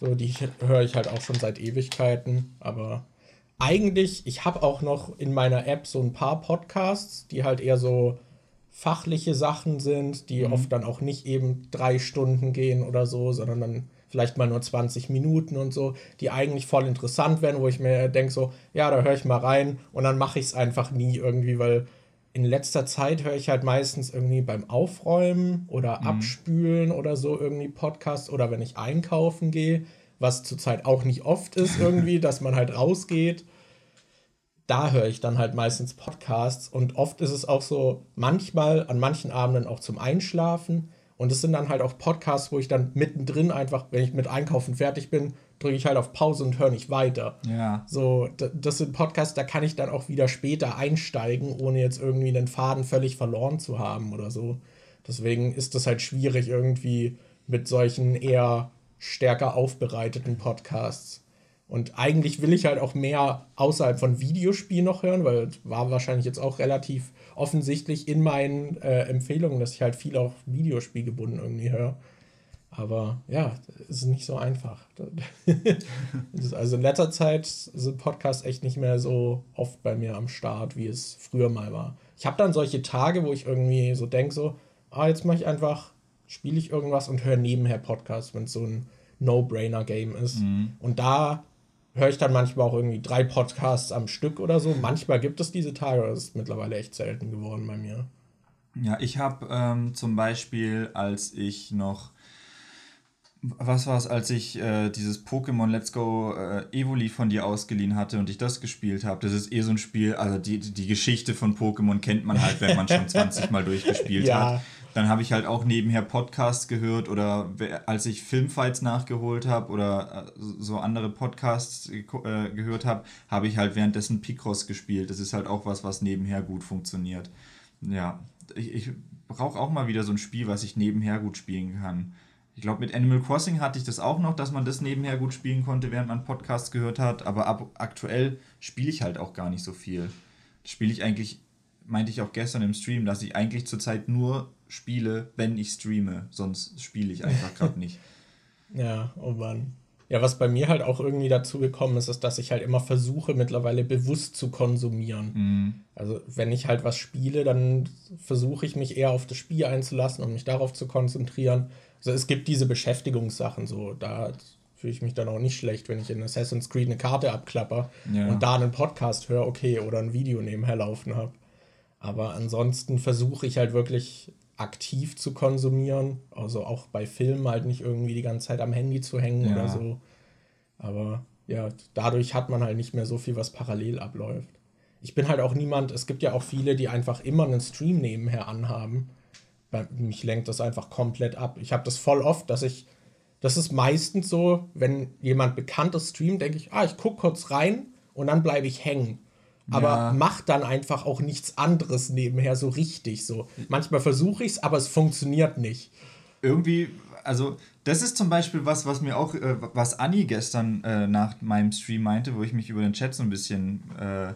So, die höre ich halt auch schon seit Ewigkeiten. Aber eigentlich, ich habe auch noch in meiner App so ein paar Podcasts, die halt eher so fachliche Sachen sind, die mhm. oft dann auch nicht eben drei Stunden gehen oder so, sondern dann vielleicht mal nur 20 Minuten und so, die eigentlich voll interessant wären, wo ich mir denke so, ja, da höre ich mal rein und dann mache ich es einfach nie irgendwie, weil in letzter Zeit höre ich halt meistens irgendwie beim Aufräumen oder mhm. Abspülen oder so irgendwie Podcasts oder wenn ich einkaufen gehe, was zurzeit auch nicht oft ist irgendwie, dass man halt rausgeht. Da höre ich dann halt meistens Podcasts und oft ist es auch so, manchmal an manchen Abenden auch zum Einschlafen und es sind dann halt auch Podcasts, wo ich dann mittendrin einfach, wenn ich mit Einkaufen fertig bin, drücke ich halt auf Pause und höre nicht weiter. Ja. So, das sind Podcasts, da kann ich dann auch wieder später einsteigen, ohne jetzt irgendwie den Faden völlig verloren zu haben oder so. Deswegen ist das halt schwierig irgendwie mit solchen eher stärker aufbereiteten Podcasts. Und eigentlich will ich halt auch mehr außerhalb von Videospielen noch hören, weil war wahrscheinlich jetzt auch relativ offensichtlich in meinen äh, Empfehlungen, dass ich halt viel auf Videospiel gebunden irgendwie höre. Aber ja, es ist nicht so einfach. also in letzter Zeit sind Podcasts echt nicht mehr so oft bei mir am Start, wie es früher mal war. Ich habe dann solche Tage, wo ich irgendwie so denke, so, ah, jetzt mache ich einfach, spiele ich irgendwas und höre nebenher Podcasts, wenn es so ein No-Brainer-Game ist. Mhm. Und da höre ich dann manchmal auch irgendwie drei Podcasts am Stück oder so. Manchmal gibt es diese Tage, aber das ist mittlerweile echt selten geworden bei mir. Ja, ich habe ähm, zum Beispiel, als ich noch, was war es, als ich äh, dieses Pokémon Let's Go äh, Evoli von dir ausgeliehen hatte und ich das gespielt habe, das ist eh so ein Spiel, also die, die Geschichte von Pokémon kennt man halt, wenn man schon 20 Mal durchgespielt ja. hat. Dann habe ich halt auch nebenher Podcasts gehört oder als ich Filmfights nachgeholt habe oder äh, so andere Podcasts äh, gehört habe, habe ich halt währenddessen Picross gespielt. Das ist halt auch was, was nebenher gut funktioniert. Ja, ich, ich brauche auch mal wieder so ein Spiel, was ich nebenher gut spielen kann. Ich glaube, mit Animal Crossing hatte ich das auch noch, dass man das nebenher gut spielen konnte, während man Podcasts gehört hat. Aber ab, aktuell spiele ich halt auch gar nicht so viel. Spiele ich eigentlich, meinte ich auch gestern im Stream, dass ich eigentlich zurzeit nur spiele, wenn ich streame. Sonst spiele ich einfach gerade nicht. Ja, oh Mann. Ja, was bei mir halt auch irgendwie dazu gekommen ist, ist, dass ich halt immer versuche, mittlerweile bewusst zu konsumieren. Mhm. Also, wenn ich halt was spiele, dann versuche ich mich eher auf das Spiel einzulassen und mich darauf zu konzentrieren. Also, es gibt diese Beschäftigungssachen, so, da fühle ich mich dann auch nicht schlecht, wenn ich in Assassin's Creed eine Karte abklapper ja. und da einen Podcast höre, okay, oder ein Video nebenher laufen habe. Aber ansonsten versuche ich halt wirklich aktiv zu konsumieren. Also auch bei Filmen halt nicht irgendwie die ganze Zeit am Handy zu hängen ja. oder so. Aber ja, dadurch hat man halt nicht mehr so viel, was parallel abläuft. Ich bin halt auch niemand, es gibt ja auch viele, die einfach immer einen Stream nebenher anhaben. Bei, mich lenkt das einfach komplett ab. Ich habe das voll oft, dass ich, das ist meistens so, wenn jemand Bekanntes streamt, denke ich, ah, ich gucke kurz rein und dann bleibe ich hängen aber ja. mach dann einfach auch nichts anderes nebenher so richtig. So. Manchmal versuche ich es, aber es funktioniert nicht. Irgendwie, also das ist zum Beispiel was, was mir auch, äh, was Anni gestern äh, nach meinem Stream meinte, wo ich mich über den Chat so ein bisschen äh,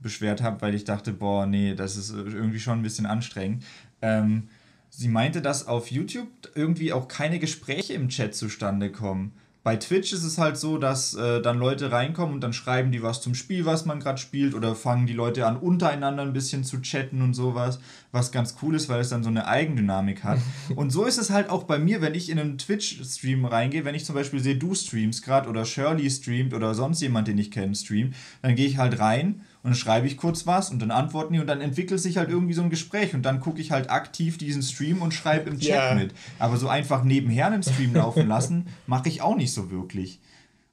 beschwert habe, weil ich dachte, boah, nee, das ist irgendwie schon ein bisschen anstrengend. Ähm, sie meinte, dass auf YouTube irgendwie auch keine Gespräche im Chat zustande kommen. Bei Twitch ist es halt so, dass äh, dann Leute reinkommen und dann schreiben die was zum Spiel, was man gerade spielt, oder fangen die Leute an, untereinander ein bisschen zu chatten und sowas, was ganz cool ist, weil es dann so eine Eigendynamik hat. und so ist es halt auch bei mir, wenn ich in einen Twitch-Stream reingehe, wenn ich zum Beispiel sehe, du streamst gerade oder Shirley streamt oder sonst jemand, den ich kenne, streamt, dann gehe ich halt rein und dann schreibe ich kurz was und dann antworten die und dann entwickelt sich halt irgendwie so ein Gespräch und dann gucke ich halt aktiv diesen Stream und schreibe im Chat ja. mit. Aber so einfach nebenher einen Stream laufen lassen, mache ich auch nicht so wirklich.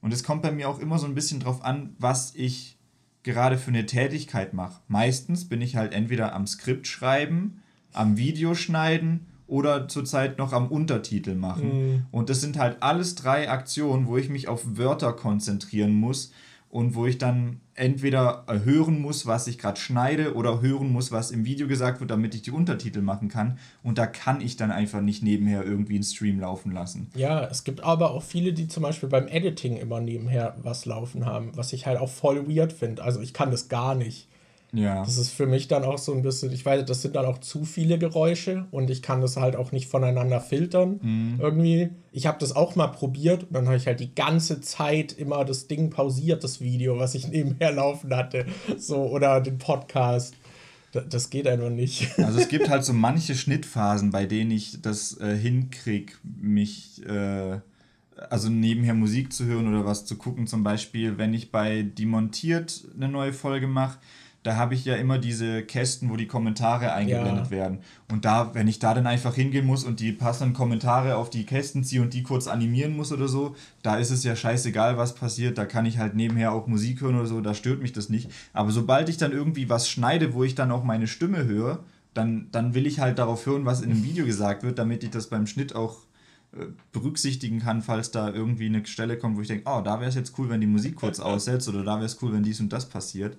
Und es kommt bei mir auch immer so ein bisschen drauf an, was ich gerade für eine Tätigkeit mache. Meistens bin ich halt entweder am Skript schreiben, am Video schneiden oder zurzeit noch am Untertitel machen. Mhm. Und das sind halt alles drei Aktionen, wo ich mich auf Wörter konzentrieren muss und wo ich dann entweder hören muss, was ich gerade schneide oder hören muss, was im Video gesagt wird, damit ich die Untertitel machen kann. Und da kann ich dann einfach nicht nebenher irgendwie einen Stream laufen lassen. Ja, es gibt aber auch viele, die zum Beispiel beim Editing immer nebenher was laufen haben, was ich halt auch voll weird finde. Also ich kann das gar nicht. Ja. Das ist für mich dann auch so ein bisschen, ich weiß, das sind dann auch zu viele Geräusche und ich kann das halt auch nicht voneinander filtern. Mhm. Irgendwie. Ich habe das auch mal probiert und dann habe ich halt die ganze Zeit immer das Ding pausiert, das Video, was ich nebenher laufen hatte. So, oder den Podcast. Das geht einfach nicht. Also es gibt halt so manche Schnittphasen, bei denen ich das äh, hinkriege, mich äh, also nebenher Musik zu hören oder was zu gucken. Zum Beispiel, wenn ich bei Demontiert eine neue Folge mache, da habe ich ja immer diese Kästen, wo die Kommentare eingeblendet ja. werden. Und da, wenn ich da dann einfach hingehen muss und die passenden Kommentare auf die Kästen ziehe und die kurz animieren muss oder so, da ist es ja scheißegal, was passiert. Da kann ich halt nebenher auch Musik hören oder so, da stört mich das nicht. Aber sobald ich dann irgendwie was schneide, wo ich dann auch meine Stimme höre, dann, dann will ich halt darauf hören, was in dem Video gesagt wird, damit ich das beim Schnitt auch äh, berücksichtigen kann, falls da irgendwie eine Stelle kommt, wo ich denke, oh, da wäre es jetzt cool, wenn die Musik kurz aussetzt oder da wäre es cool, wenn dies und das passiert.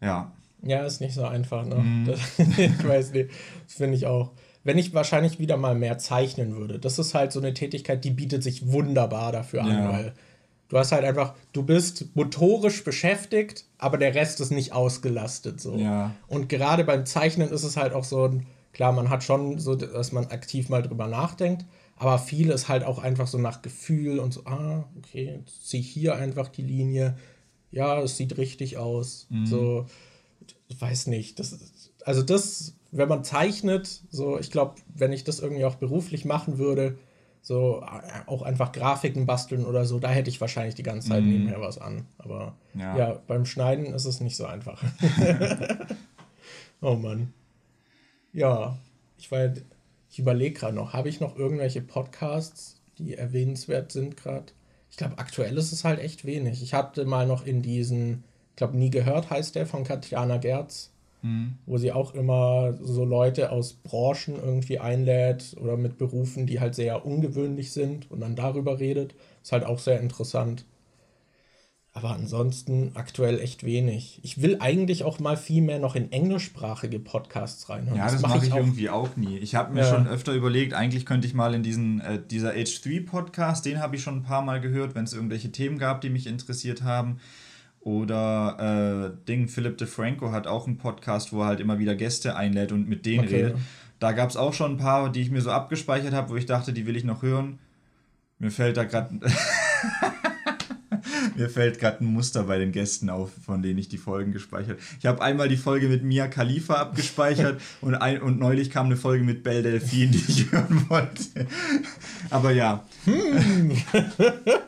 Ja. Ja, ist nicht so einfach, ne? Mm. Das, ich weiß nicht. Das finde ich auch. Wenn ich wahrscheinlich wieder mal mehr zeichnen würde, das ist halt so eine Tätigkeit, die bietet sich wunderbar dafür ja. an, weil du hast halt einfach, du bist motorisch beschäftigt, aber der Rest ist nicht ausgelastet so. Ja. Und gerade beim Zeichnen ist es halt auch so, klar, man hat schon so, dass man aktiv mal drüber nachdenkt, aber viel ist halt auch einfach so nach Gefühl und so, ah, okay, jetzt ziehe ich hier einfach die Linie, ja, es sieht richtig aus. Mhm. So, ich weiß nicht. Das, also das, wenn man zeichnet, so, ich glaube, wenn ich das irgendwie auch beruflich machen würde, so äh, auch einfach Grafiken basteln oder so, da hätte ich wahrscheinlich die ganze Zeit mhm. nebenher was an. Aber ja. ja, beim Schneiden ist es nicht so einfach. oh Mann. Ja, ich war, ich überlege gerade noch, habe ich noch irgendwelche Podcasts, die erwähnenswert sind gerade? Ich glaube, aktuell ist es halt echt wenig. Ich hatte mal noch in diesen, ich glaube, nie gehört heißt der von Katjana Gerz, mhm. wo sie auch immer so Leute aus Branchen irgendwie einlädt oder mit Berufen, die halt sehr ungewöhnlich sind und dann darüber redet. Ist halt auch sehr interessant. Aber ansonsten aktuell echt wenig. Ich will eigentlich auch mal viel mehr noch in englischsprachige Podcasts reinhören. Ja, das, das mache mach ich, auch. irgendwie auch nie. Ich habe mir ja. schon öfter überlegt, eigentlich könnte ich mal in diesen, äh, dieser H3-Podcast, den habe ich schon ein paar Mal gehört, wenn es irgendwelche Themen gab, die mich interessiert haben. Oder äh, Ding, Philip DeFranco hat auch einen Podcast, wo er halt immer wieder Gäste einlädt und mit denen okay. redet. Da gab es auch schon ein paar, die ich mir so abgespeichert habe, wo ich dachte, die will ich noch hören. Mir fällt da gerade Mir fällt gerade ein Muster bei den Gästen auf, von denen ich die Folgen gespeichert habe. Ich habe einmal die Folge mit Mia Khalifa abgespeichert und, ein, und neulich kam eine Folge mit Belle Delphine, die ich hören wollte. Aber ja. Hm.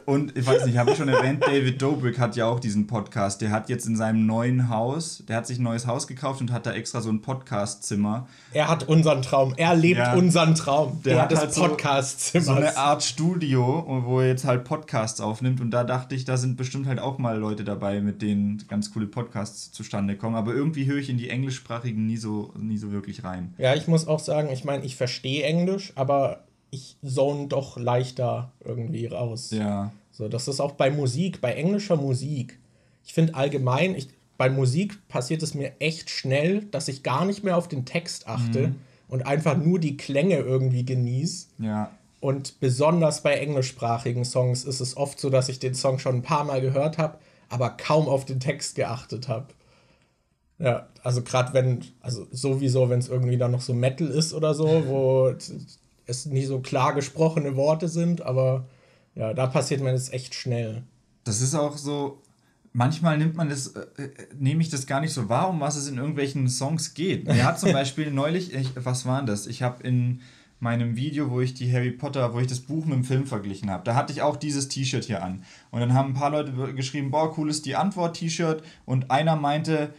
Und ich weiß nicht, habe ich schon erwähnt, David Dobrik hat ja auch diesen Podcast. Der hat jetzt in seinem neuen Haus, der hat sich ein neues Haus gekauft und hat da extra so ein Podcast-Zimmer. Er hat unseren Traum. Er lebt ja. unseren Traum. Der, der hat das halt Podcast-Zimmer. So, so eine Art Studio, wo er jetzt halt Podcasts aufnimmt. Und da dachte ich, da sind bestimmt halt auch mal Leute dabei, mit denen ganz coole Podcasts zustande kommen. Aber irgendwie höre ich in die englischsprachigen nie so, nie so wirklich rein. Ja, ich muss auch sagen, ich meine, ich verstehe Englisch, aber ich zone doch leichter irgendwie raus. Ja. So, das ist auch bei Musik, bei englischer Musik. Ich finde allgemein, ich, bei Musik passiert es mir echt schnell, dass ich gar nicht mehr auf den Text achte mhm. und einfach nur die Klänge irgendwie genieße. Ja. Und besonders bei englischsprachigen Songs ist es oft so, dass ich den Song schon ein paar Mal gehört habe, aber kaum auf den Text geachtet habe. Ja, also gerade wenn, also sowieso, wenn es irgendwie dann noch so Metal ist oder so, wo es nicht so klar gesprochene Worte sind, aber ja, da passiert mir das echt schnell. Das ist auch so, manchmal nimmt man das, äh, äh, nehme ich das gar nicht so wahr, um was es in irgendwelchen Songs geht. Er hat zum Beispiel neulich, ich, was war denn das? Ich habe in meinem Video, wo ich die Harry Potter, wo ich das Buch mit dem Film verglichen habe, da hatte ich auch dieses T-Shirt hier an. Und dann haben ein paar Leute geschrieben, boah, cooles die Antwort-T-Shirt. Und einer meinte,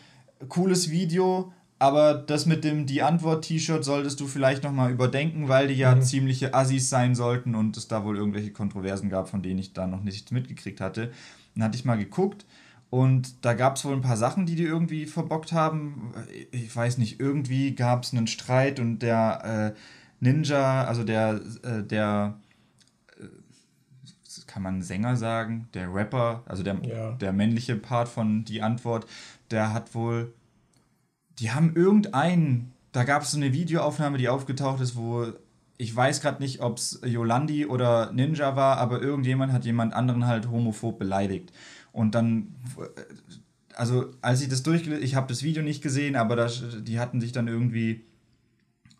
cooles Video, aber das mit dem Die Antwort-T-Shirt solltest du vielleicht nochmal überdenken, weil die ja mhm. ziemliche Assis sein sollten und es da wohl irgendwelche Kontroversen gab, von denen ich da noch nichts mitgekriegt hatte. Dann hatte ich mal geguckt und da gab es wohl ein paar Sachen, die die irgendwie verbockt haben. Ich weiß nicht, irgendwie gab es einen Streit und der äh, Ninja, also der, äh, der äh, kann man Sänger sagen, der Rapper, also der, ja. der männliche Part von Die Antwort, der hat wohl die haben irgendeinen, da gab es so eine Videoaufnahme, die aufgetaucht ist, wo ich weiß gerade nicht, ob es Yolandi oder Ninja war, aber irgendjemand hat jemand anderen halt homophob beleidigt. Und dann, also als ich das durchgelesen, ich habe das Video nicht gesehen, aber das, die hatten sich dann irgendwie,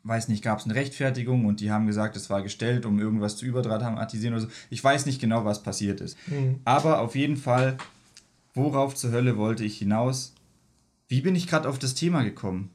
weiß nicht, gab es eine Rechtfertigung und die haben gesagt, es war gestellt, um irgendwas zu überdramatisieren oder so. Ich weiß nicht genau, was passiert ist. Mhm. Aber auf jeden Fall, worauf zur Hölle wollte ich hinaus? Wie bin ich gerade auf das Thema gekommen?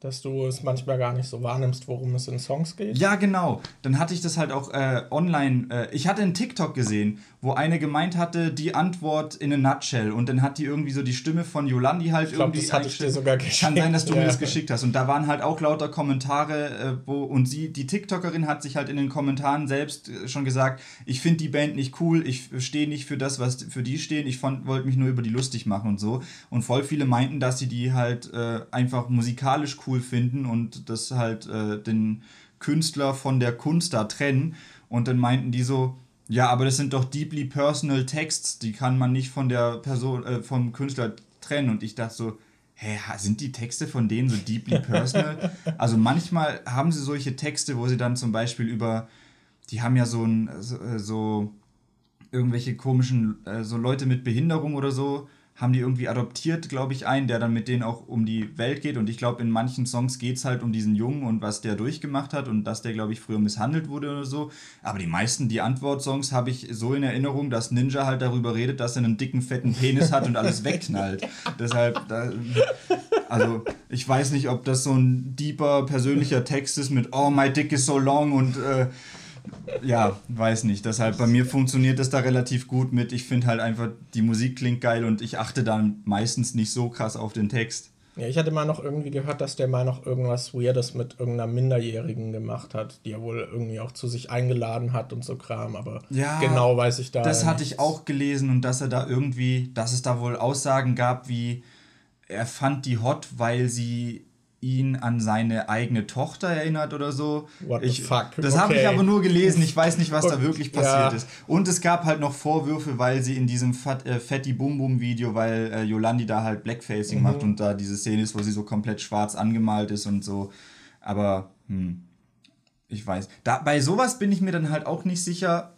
Dass du es manchmal gar nicht so wahrnimmst, worum es in Songs geht. Ja, genau. Dann hatte ich das halt auch äh, online. Äh, ich hatte einen TikTok gesehen, wo eine gemeint hatte, die Antwort in a nutshell. Und dann hat die irgendwie so die Stimme von Yolandi halt ich glaub, irgendwie. Das hatte ich dir sogar geschickt. Kann sein, dass du ja. mir das geschickt hast. Und da waren halt auch lauter Kommentare, äh, wo. Und sie, die TikTokerin, hat sich halt in den Kommentaren selbst äh, schon gesagt, ich finde die Band nicht cool, ich stehe nicht für das, was für die stehen, ich wollte mich nur über die lustig machen und so. Und voll viele meinten, dass sie die halt äh, einfach musikalisch cool cool finden und das halt äh, den Künstler von der Kunst da trennen. Und dann meinten die so, ja, aber das sind doch deeply personal Texts, die kann man nicht von der Person, äh, vom Künstler trennen. Und ich dachte so, hä, sind die Texte von denen so deeply personal? also manchmal haben sie solche Texte, wo sie dann zum Beispiel über, die haben ja so ein, so, äh, so irgendwelche komischen, äh, so Leute mit Behinderung oder so, haben die irgendwie adoptiert, glaube ich, einen, der dann mit denen auch um die Welt geht. Und ich glaube, in manchen Songs geht es halt um diesen Jungen und was der durchgemacht hat und dass der, glaube ich, früher misshandelt wurde oder so. Aber die meisten, die Antwort-Songs habe ich so in Erinnerung, dass Ninja halt darüber redet, dass er einen dicken, fetten Penis hat und alles wegknallt. Deshalb, da, also ich weiß nicht, ob das so ein deeper, persönlicher Text ist mit Oh, my dick is so long und äh, ja, weiß nicht. Deshalb bei mir funktioniert das da relativ gut mit. Ich finde halt einfach, die Musik klingt geil und ich achte dann meistens nicht so krass auf den Text. Ja, ich hatte mal noch irgendwie gehört, dass der mal noch irgendwas Weirdes mit irgendeiner Minderjährigen gemacht hat, die er wohl irgendwie auch zu sich eingeladen hat und so Kram, aber ja, genau weiß ich da. Das hatte ich auch gelesen und dass er da irgendwie, dass es da wohl Aussagen gab, wie er fand die hot, weil sie ihn an seine eigene Tochter erinnert oder so. What ich, the fuck? Das okay. habe ich aber nur gelesen. Ich weiß nicht, was da wirklich passiert ja. ist. Und es gab halt noch Vorwürfe, weil sie in diesem Fat, äh, Fatty Boom Boom Video, weil äh, Yolandi da halt Blackfacing mhm. macht und da diese Szene ist, wo sie so komplett schwarz angemalt ist und so. Aber, hm, ich weiß. Da, bei sowas bin ich mir dann halt auch nicht sicher,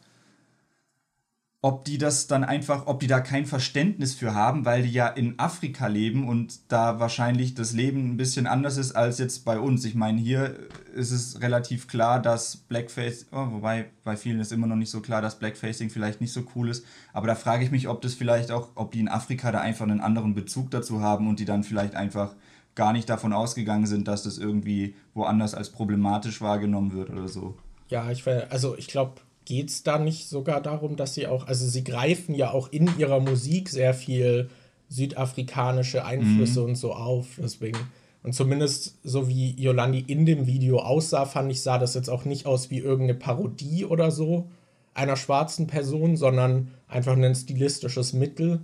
ob die das dann einfach, ob die da kein Verständnis für haben, weil die ja in Afrika leben und da wahrscheinlich das Leben ein bisschen anders ist als jetzt bei uns. Ich meine, hier ist es relativ klar, dass Blackface, oh, wobei bei vielen ist immer noch nicht so klar, dass Blackfacing vielleicht nicht so cool ist. Aber da frage ich mich, ob das vielleicht auch, ob die in Afrika da einfach einen anderen Bezug dazu haben und die dann vielleicht einfach gar nicht davon ausgegangen sind, dass das irgendwie woanders als problematisch wahrgenommen wird oder so. Ja, ich also ich glaube, geht es da nicht sogar darum, dass sie auch, also sie greifen ja auch in ihrer Musik sehr viel südafrikanische Einflüsse mhm. und so auf, deswegen. Und zumindest so wie Yolandi in dem Video aussah, fand ich, sah das jetzt auch nicht aus wie irgendeine Parodie oder so einer schwarzen Person, sondern einfach ein stilistisches Mittel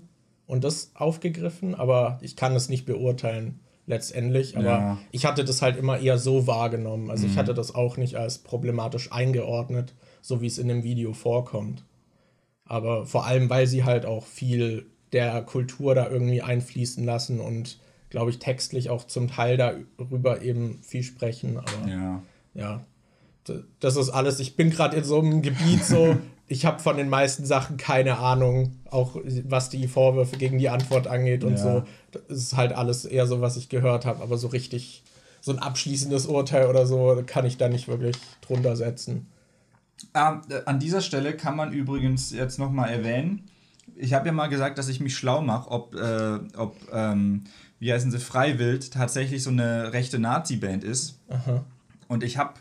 und das aufgegriffen. Aber ich kann es nicht beurteilen letztendlich. Aber ja. ich hatte das halt immer eher so wahrgenommen. Also mhm. ich hatte das auch nicht als problematisch eingeordnet so wie es in dem Video vorkommt. Aber vor allem, weil sie halt auch viel der Kultur da irgendwie einfließen lassen und, glaube ich, textlich auch zum Teil darüber eben viel sprechen. Aber ja, ja das ist alles. Ich bin gerade in so einem Gebiet so, ich habe von den meisten Sachen keine Ahnung, auch was die Vorwürfe gegen die Antwort angeht und ja. so. Das ist halt alles eher so, was ich gehört habe, aber so richtig, so ein abschließendes Urteil oder so kann ich da nicht wirklich drunter setzen. Ah, an dieser Stelle kann man übrigens jetzt nochmal erwähnen, ich habe ja mal gesagt, dass ich mich schlau mache, ob, äh, ob ähm, wie heißen sie, Freiwild tatsächlich so eine rechte Nazi-Band ist. Aha. Und ich habe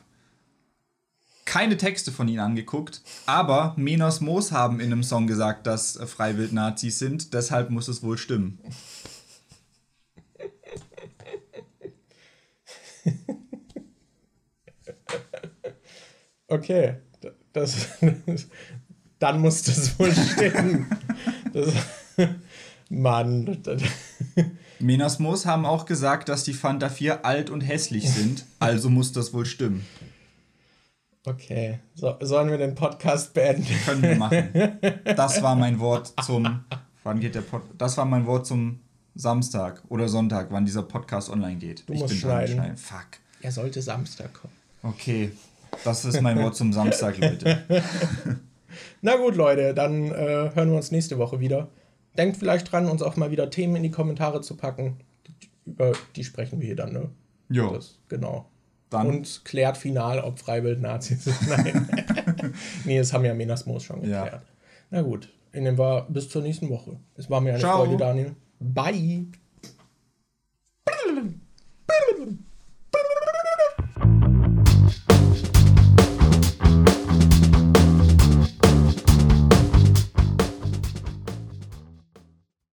keine Texte von ihnen angeguckt, aber Menos Moos haben in einem Song gesagt, dass äh, Freiwild Nazis sind, deshalb muss es wohl stimmen. okay. Das, dann muss das wohl stimmen. Das, Mann. Menasmos haben auch gesagt, dass die Fanta 4 alt und hässlich sind, also muss das wohl stimmen. Okay, so, sollen wir den Podcast beenden? Können wir machen. Das war mein Wort zum. Wann geht der Pod Das war mein Wort zum Samstag oder Sonntag, wann dieser Podcast online geht. Du ich musst bin schneiden. schneiden. Fuck. Er sollte Samstag kommen. Okay, das ist mein Wort zum Samstag, Leute. Na gut, Leute, dann äh, hören wir uns nächste Woche wieder. Denkt vielleicht dran, uns auch mal wieder Themen in die Kommentare zu packen. Über die sprechen wir hier dann, ne? Jo. Genau. Dann. Und klärt final, ob Freiwild Nazis sind. Nein. nee, das haben ja Menas Moos schon geklärt. Ja. Na gut, in dem war bis zur nächsten Woche. Es war mir eine Ciao. Freude, Daniel. Bye.